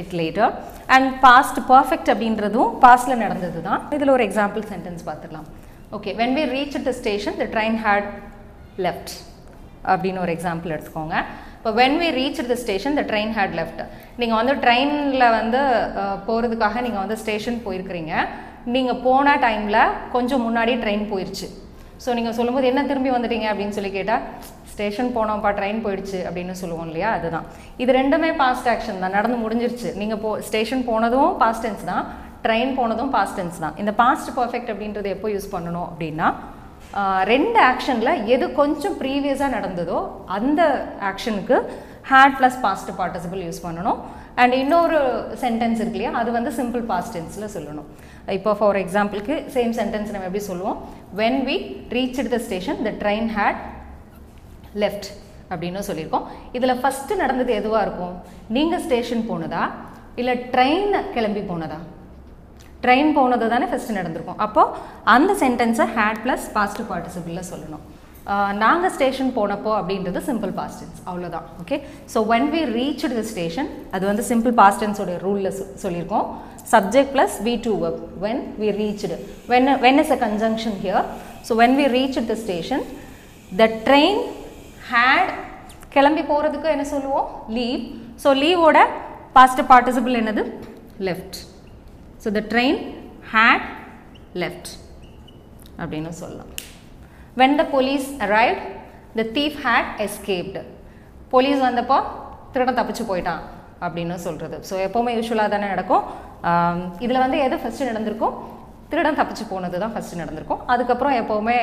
it later and past perfect அப்படின்றதும் பாஸ்டில் நடந்தது தான் இதில் ஒரு எக்ஸாம்பிள் சென்டென்ஸ் பார்த்துடலாம். Okay when we reach the station the train had left அப்படின்னு ஒரு எக்ஸாம்பிள் எடுத்துக்கோங்க. இப்போ when we reach the station the train had left நீங்கள் வந்து ட்ரெயினில் வந்து போகிறதுக்காக நீங்கள் வந்து ஸ்டேஷன் போயிருக்கிறீங்க. நீங்கள் போன டைமில் கொஞ்சம் முன்னாடி ட்ரெயின் போயிடுச்சு ஸோ நீங்கள் சொல்லும்போது என்ன திரும்பி வந்துட்டீங்க அப்படின்னு சொல்லி கேட்டால் ஸ்டேஷன் போனோம்ப்பா ட்ரெயின் போயிடுச்சு அப்படின்னு சொல்லுவோம் இல்லையா? அதுதான். இது ரெண்டுமே பாஸ்ட் ஆக்ஷன் தான். நடந்து முடிஞ்சிருச்சு. நீங்கள் போ ஸ்டேஷன் போனதும் பாஸ்ட் டென்ஸ் தான். ட்ரெயின் போனதும் பாஸ்ட் டென்ஸ் தான். இந்த பாஸ்ட் பர்ஃபெக்ட் அப்படின்றது எப்போ யூஸ் பண்ணணும் அப்படின்னா ரெண்டு ஆக்ஷனில் எது கொஞ்சம் ப்ரீவியஸாக நடந்ததோ அந்த ஆக்ஷனுக்கு had plus past participle use பண்ணணும். அண்ட் இன்னொரு சென்டென்ஸ் இருக்கு இல்லையா? அது வந்து சிம்பிள் பாஸ்ட் டென்ஸில் சொல்லணும். இப்போ ஃபார் எக்ஸாம்பிளுக்கு சேம் சென்டென்ஸ் நம்ம எப்படி சொல்லுவோம்? When we reach the station the train had left அப்படின்னு சொல்லியிருக்கோம். இதில் ஃபஸ்ட்டு நடந்தது எதுவாக இருக்கும்? நீங்கள் ஸ்டேஷன் போனதா? இல்லை ட்ரெயின் கிளம்பி போனதா? ட்ரெயின் போனது தானே ஃபஸ்ட்டு நடந்திருக்கும். அப்போது அந்த சென்டென்ஸை ஹேட் ப்ளஸ் பாஸ்ட் பார்ட்டிசிபிளில் சொல்லணும். நாங்கள் ஸ்டேஷன் போனப்போ அப்படின்றது சிம்பிள் பாஸ்டன்ஸ் அவ்வளோதான் okay so when we reach the station அது வந்து சிம்பிள் பாஸ்டன்ஸோட ரூலில் சொல்லியிருக்கோம். Subject plus V two verb when we reached when when is a conjunction here so when we reach the station the train had கிளம்பி போகிறதுக்கு என்ன சொல்லுவோம்? லீவ் ஸோ லீவோட பாஸ்ட் பார்ட்டிசிபிள் என்னது? Left so the train had left அப்படின்னு சொல்லலாம். When the police arrived the thief had escaped police வந்தப்போ திருடன் தப்பிச்சு போயிட்டான் அப்படின்னு சொல்கிறது ஸோ எப்போவுமே யூஸ்வலாக தானே நடக்கும். இதில் வந்து எது ஃபஸ்ட்டு நடந்திருக்கும்? திருடன் தப்பிச்சு போனது தான் ஃபஸ்ட்டு நடந்திருக்கும். அதுக்கப்புறம் எப்போவுமே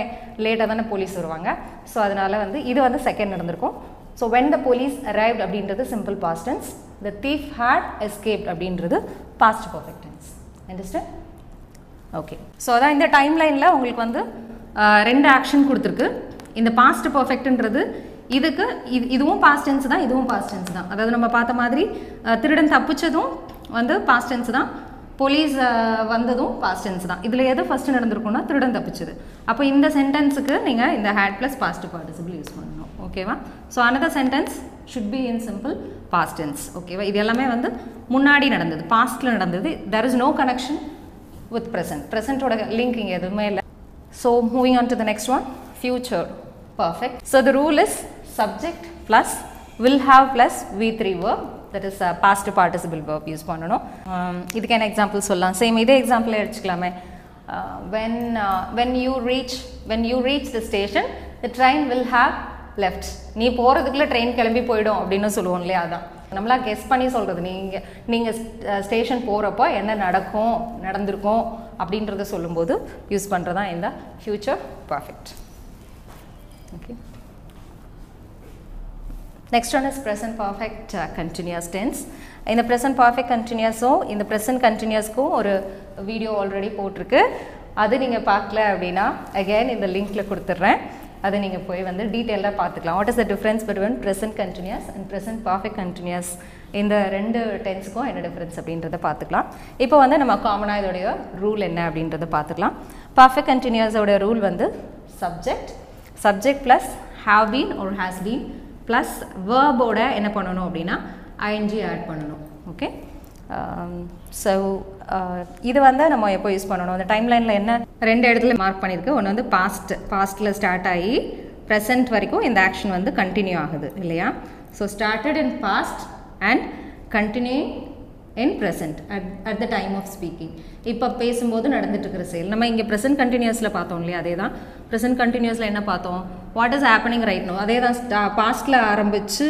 லேட்டாக தானே போலீஸ் வருவாங்க. ஸோ அதனால் வந்து இது வந்து செகண்ட் நடந்திருக்கும். So when the police arrived அப்படின்றது simple past tense the thief had escaped அப்படின்றது past perfect tense understand okay so அதான் இந்த டைம் லைனில் உங்களுக்கு வந்து ரெண்டு ஆக்ஷன் கொடுத்துருக்கு. இந்த பாஸ்ட் பர்ஃபெக்ட்ன்றது இதுக்கு இது இதுவும் பாஸ்ட் டென்ஸ் தான் இதுவும் பாஸ்ட் டென்ஸ் தான். அதாவது நம்ம பார்த்த மாதிரி திருடன் தப்பிச்சதும் வந்து பாஸ்ட் டென்ஸ் தான். போலீஸ் வந்ததும் பாஸ்ட் டென்ஸ் தான். இதில் எது ஃபஸ்ட்டு நடந்திருக்கும்னா திருடன் தப்பிச்சது. அப்போ இந்த சென்டென்ஸுக்கு நீங்கள் இந்த had plus past participle use பண்ணணும். ஓகேவா so another sentence should be in simple past tense ஓகேவா இது எல்லாமே வந்து முன்னாடி நடந்தது பாஸ்ட்டில் நடந்தது. There is no connection with present presentோட link இங்கே எதுவுமே இல்லை. So moving on to the next one future perfect so the rule is subject plus will have plus V three verb. That is past participle verb use பண்ணணும். Um, இதுக்கான எக்ஸாம்பிள் சொல்லலாம்? சேம் இதே எக்ஸாம்பிளே எடுத்துக்கலாமே. When when you reach when you reach the station the train will have left நீ போகிறதுக்குள்ளே ட்ரெயின் கிளம்பி போயிடும் அப்படின்னு சொல்லுவோம் இல்லையா? அதான். நம்மளா கெஸ் பண்ணி சொல்கிறது நீங்கள் நீங்கள் ஸ்டேஷன் uh, போகிறப்போ என்ன நடக்கும் நடந்திருக்கும் அப்படின்றத சொல்லும்போது யூஸ் பண்ணுறது தான் இந்த future perfect okay next one is present perfect continuous tense இந்த ப்ரெசன்ட் பர்ஃபெக்ட் கண்டினியூஸும் இந்த ப்ரெசன்ட் கண்டினியூஸ்க்கும் ஒரு வீடியோ ஆல்ரெடி போட்டிருக்கு. அது நீங்கள் பார்க்கல அப்படின்னா அகைன் இந்த லிங்க்கில் கொடுத்துட்றேன். அதை நீங்கள் போய் வந்து டீட்டெயிலாக பார்த்துக்கலாம். What is the difference between present continuous and present perfect continuous இந்த ரெண்டு டென்ஸுக்கும் என்ன டிஃப்ரென்ஸ் அப்படின்றத பார்த்துக்கலாம். இப்போ வந்து நம்ம காமனாக இதோடைய ரூல் என்ன அப்படின்றத பார்த்துக்கலாம். பர்ஃபெக்ட் கண்டினியூஸோட ரூல் வந்து subject subject plus have been ஒரு ஹேஸ் பீன் ப்ளஸ் வேர்போட என்ன பண்ணணும் அப்படின்னா ஐஎன்ஜி ஆட் பண்ணணும். ஓகே ஸோ um, uh, இது வந்து நம்ம எப்போ யூஸ் பண்ணணும்? அந்த டைம்லைனில் என்ன ரெண்டு இடத்துல மார்க் பண்ணியிருக்கு ஒன்று வந்து பாஸ்ட் பாஸ்ட்டில் ஸ்டார்ட் ஆகி ப்ரெசென்ட் வரைக்கும் இந்த ஆக்ஷன் வந்து கண்டினியூ ஆகுது இல்லையா? So started in past and continue in present at at the time of speaking இப்போ பேசும்போது நடந்துட்டு இருக்கிற செயல். நம்ம இங்கே ப்ரெசன்ட் கண்டினியூஸில் பார்த்தோம் இல்லையா? அதே தான் ப்ரெசன்ட் கண்டினியூஸில் என்ன பார்த்தோம்? What is happening right no அதே தான் uh, பாஸ்ட்டில் ஆரம்பித்து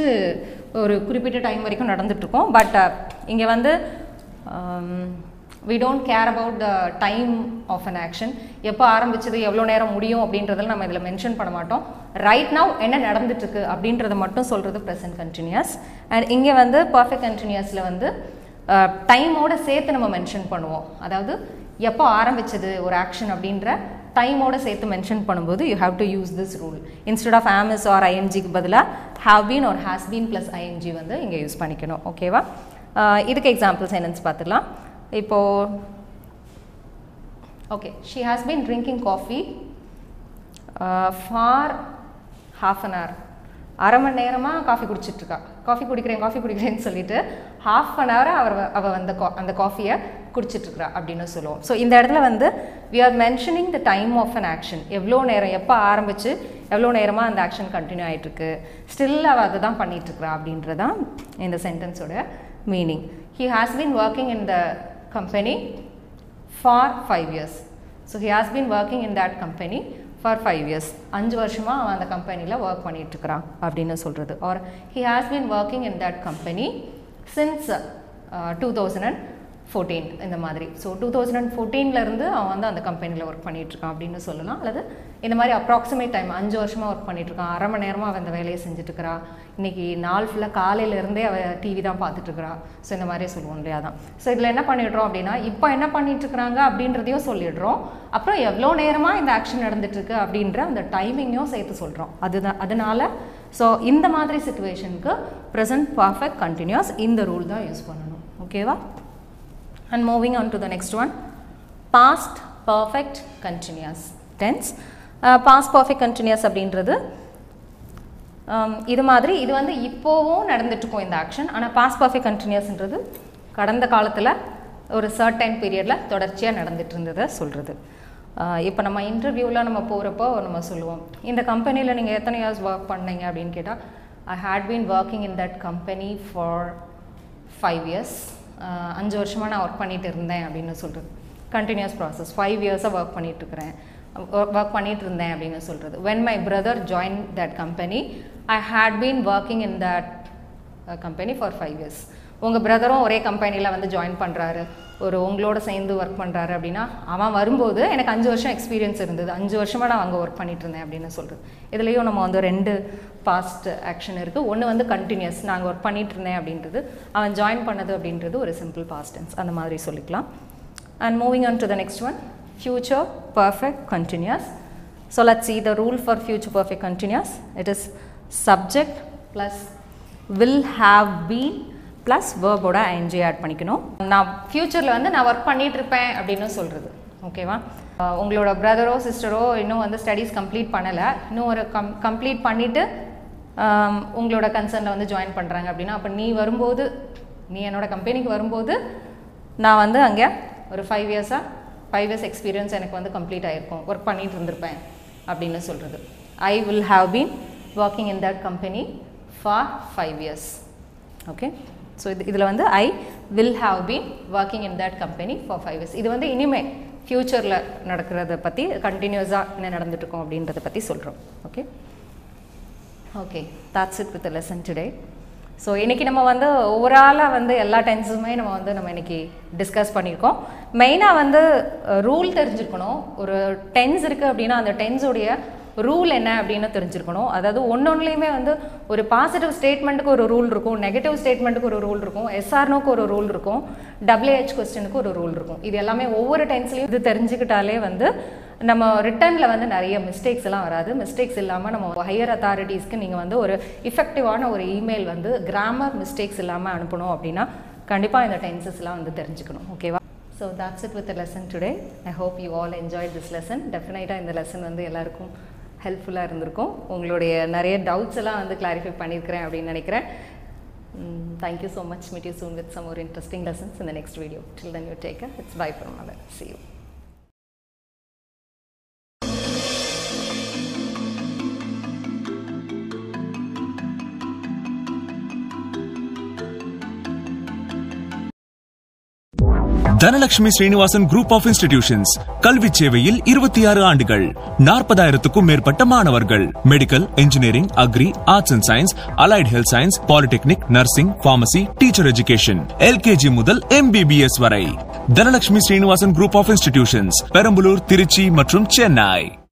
ஒரு குறிப்பிட்ட டைம் வரைக்கும் நடந்துட்டுருக்கோம். பட் uh, இங்கே வந்து we don't care about the time of an action எப்போ ஆரம்பிச்சது எவ்வளோ நேரம் முடியும் அப்படின்றதில் நம்ம இதில் மென்ஷன் பண்ண மாட்டோம். ரைட் நவ் என்ன நடந்துட்டுருக்கு அப்படின்றத மட்டும் சொல்கிறது ப்ரெசன்ட் கண்டினியூஸ் அண்ட் இங்கே வந்து பர்ஃபெக்ட் கண்டினியூஸில் வந்து uh, டைமோட சேர்த்து நம்ம மென்ஷன் பண்ணுவோம். அதாவது எப்போ ஆரம்பிச்சது ஒரு ஆக்ஷன் அப்படின்ற டைமோட சேர்த்து மென்ஷன் பண்ணும்போது you have to use this rule instead of am is are ஐஎன்ஜிக்கு பதிலாக have been or has been plus ING வந்து இங்கே யூஸ் பண்ணிக்கணும். ஓகேவா இதுக்கு எக்ஸாம்பிள்ஸ் என்னென்னு பார்த்துக்கலாம் இப்போது okay she has been drinking coffee for half an hour அரை மணி நேரமாக காஃபி குடிச்சிட்ருக்கா காஃபி குடிக்கிறேன் காஃபி குடிக்கிறேன்னு சொல்லிட்டு ஹாஃப் அன் ஹவர் அவர் அவள் வந்து அந்த காஃபியை குடிச்சிட்ருக்குறா அப்படின்னு சொல்லுவோம். ஸோ இந்த இடத்துல வந்து we are mentioning the time of an action எவ்வளோ நேரம் எப்போ ஆரம்பித்து எவ்வளோ நேரமாக அந்த ஆக்ஷன் கண்டினியூ ஆகிட்டுருக்கு ஸ்டில் அவள் அதை தான் பண்ணிகிட்ருக்கிறா அப்படின்றதான் இந்த சென்டென்ஸோட meaning he has been working in the company for five years so he has been working in that company for five years அஞ்சு வருஷமாக அவன் அந்த கம்பெனியில் ஒர்க் பண்ணிகிட்ருக்கிறான் அப்படின்னு சொல்கிறது or he has been working in that company since two thousand and fourteen இந்த மாதிரி. ஸோ டூ தௌசண்ட் அண்ட் ஃபோர்டீன்லேருந்து அவன் வந்து அந்த கம்பெனியில் ஒர்க் பண்ணிகிட்ருக்கான் அப்படின்னு சொல்லலாம். அல்லது இந்த மாதிரி அப்ராக்சிமேட் டைம் அஞ்சு வருஷமாக ஒர்க் பண்ணிகிட்ருக்கான் அரை மணி நேரமாக அவன் அந்த வேலையை செஞ்சுட்ருக்கிறா இன்றைக்கி நாள் ஃபுல்லாக காலையிலேருந்தே அவள் டிவி தான் பார்த்துட்ருக்குறா ஸோ இந்த மாதிரி சொல்லுவோம் இல்லையா தான் ஸோ இதில் என்ன பண்ணிடுறோம் அப்படின்னா இப்போ என்ன பண்ணிகிட்ருக்குறாங்க அப்படின்றதையும் சொல்லிடுறோம். அப்புறம் எவ்வளோ நேரமாக இந்த ஆக்ஷன் நடந்துட்டுருக்கு அப்படின்ற அந்த டைமிங்கையும் சேர்த்து சொல்கிறோம் அதுதான் அதனால ஸோ இந்த மாதிரி சுச்சுவேஷனுக்கு ப்ரெசன்ட் பர்ஃபெக்ட் கண்டினியூஸ் இந்த ரூல் தான் யூஸ் பண்ணணும். ஓகேவா and moving on to the next one. Past perfect continuous tense. Uh, past perfect continuous அப்படின்றது um, இது மாதிரி இது வந்து இப்போவும் நடந்துட்டுருக்கும் இந்த ஆக்ஷன் ஆனால் பாஸ்ட் பர்ஃபெக்ட் கண்டினியூஸ்ன்றது கடந்த காலத்தில் ஒரு சர்டைன் பீரியடில் தொடர்ச்சியாக நடந்துட்டு இருந்ததை சொல்கிறது இப்போ நம்ம இன்டர்வியூவில் நம்ம போகிறப்போ நம்ம சொல்லுவோம் இந்த கம்பெனியில் நீங்கள் எத்தனை இயர்ஸ் ஒர்க் பண்ணீங்க அப்படின்னு கேட்டால் I had been working in that company for five years அஞ்சு வருஷமாக நான் ஒர்க் பண்ணிட்டு இருந்தேன் அப்படின்னு சொல்கிறது கண்டினியூஸ் ப்ராசஸ் ஃபைவ் இயர்ஸாக ஒர்க் பண்ணிகிட்ருக்கிறேன் ஒர்க் பண்ணிட்டு இருந்தேன் அப்படின்னு சொல்கிறது when my brother join that company I had been working in that company for five years உங்கள் பிரதரும் ஒரே கம்பெனியில் வந்து ஜாயின் பண்ணுறாரு ஒரு உங்களோட சேர்ந்து ஒர்க் பண்ணுறாரு அப்படின்னா அவன் வரும்போது எனக்கு அஞ்சு வருஷம் எக்ஸ்பீரியன்ஸ் இருந்தது. அஞ்சு வருஷமாக நான் அங்கே ஒர்க் பண்ணிட்டு இருந்தேன் அப்படின்னு சொல்கிறது இதுலேயும் நம்ம வந்து ரெண்டு பாஸ்ட் ஆக்ஷன் இருக்குது ஒன்று வந்து கண்டினியூஸ் நாங்கள் ஒர்க் பண்ணிட்டு இருந்தேன் அப்படின்றது. அவன் ஜாயின் பண்ணது அப்படின்றது ஒரு சிம்பிள் பாஸ்டன்ஸ் அந்த மாதிரி சொல்லிக்கலாம். And moving on to the next one future perfect continuous so let see the rule for future perfect continuous it is subject plus will have been plus வேர்போட ING add பண்ணிக்கணும். நான் ஃப்யூச்சரில் வந்து நான் ஒர்க் பண்ணிட்டு இருப்பேன் அப்படின்னு சொல்கிறது ஓகேவா உங்களோட பிரதரோ சிஸ்டரோ இன்னும் வந்து ஸ்டடீஸ் கம்ப்ளீட் பண்ணலை. இன்னும் ஒரு கம் கம்ப்ளீட் பண்ணிவிட்டு உங்களோட கன்சர்னில் வந்து ஜாயின் பண்ணுறாங்க அப்படின்னா அப்போ நீ வரும்போது நீ என்னோட கம்பெனிக்கு வரும்போது நான் வந்து அங்கே ஒரு ஃபைவ் இயர்ஸாக ஃபைவ் இயர்ஸ் எக்ஸ்பீரியன்ஸ் எனக்கு வந்து கம்ப்ளீட் ஆகிருக்கும் ஒர்க் பண்ணிட்டு இருந்திருப்பேன் அப்படின்னு சொல்கிறது I will have been working in that company for five years okay so இது இதில் வந்து I will have been working in that company for five years இது வந்து இனிமே ஃப்யூச்சரில் நடக்கிறத பற்றி கண்டினியூஸாக என்ன நடந்துட்டுருக்கோம் அப்படின்றத பற்றி சொல்கிறோம் okay okay that's it with lesson today so இன்றைக்கி நம்ம வந்து ஓவராலாக வந்து எல்லா டென்ஸுமே நம்ம வந்து நம்ம இன்றைக்கி டிஸ்கஸ் பண்ணியிருக்கோம். மெயினாக வந்து ரூல் தெரிஞ்சுருக்கணும். ஒரு டென்ஸ் இருக்குது அப்படின்னா அந்த டென்ஸுடைய ரூல் என்ன அப்படின்னு தெரிஞ்சிருக்கணும். அதாவது ஒன்னொன்னுலேயுமே வந்து ஒரு பாசிட்டிவ் ஸ்டேட்மெண்ட்டுக்கு ஒரு ரூல் இருக்கும் நெகட்டிவ் ஸ்டேட்மெண்ட்டுக்கு ஒரு ரூல் இருக்கும் எஸ்ஆர்னோக்கு ஒரு ரூல் இருக்கும் டபிள்யூஹெச் கொஸ்டினுக்கு ஒரு ரூல் இருக்கும். இது எல்லாமே ஒவ்வொரு டென்ஸ்லையும் இது தெரிஞ்சுக்கிட்டாலே வந்து நம்ம ரிட்டர்னில் வந்து நிறைய மிஸ்டேக்ஸ் எல்லாம் வராது. மிஸ்டேக்ஸ் இல்லாமல் நம்ம ஹையர் அத்தாரிட்டிஸ்க்கு நீங்கள் வந்து ஒரு இஃபெக்டிவான ஒரு இமெயில் வந்து கிராமர் மிஸ்டேக்ஸ் இல்லாமல் அனுப்பணும் அப்படின்னா கண்டிப்பாக இந்த டென்சஸ்லாம் வந்து தெரிஞ்சுக்கணும். ஓகேவா so that's it with lesson today I hope you all enjoy this lesson டெஃபினட்டாக இந்த லெசன் வந்து எல்லாருக்கும் ஹெல்ப்ஃபுல்லாக இருந்திருக்கும். உங்களுடைய நிறைய டவுட்ஸ் எல்லாம் வந்து கிளாரிஃபை பண்ணியிருக்கிறேன் அப்படின்னு நினைக்கிறேன். Thank you so much meet you soon with some ஒரு இன்ட்ரெஸ்டிங் லெசன்ஸ் இந்த next video till then you take it's bye from mother see you Dhanalakshmi Srinivasan group of institutions கல்வி சேவையில் இருபத்தி ஆறு ஆண்டுகள் நாற்பதாயிரத்துக்கும் மேற்பட்ட மாணவர்கள். Medical engineering agri arts and science allied health science polytechnic nursing pharmacy teacher education LKG முதல் எம்பிபிஎஸ் வரை. Dhanalakshmi Srinivasan group of institutions Perambalur Trichy மற்றும் சென்னை.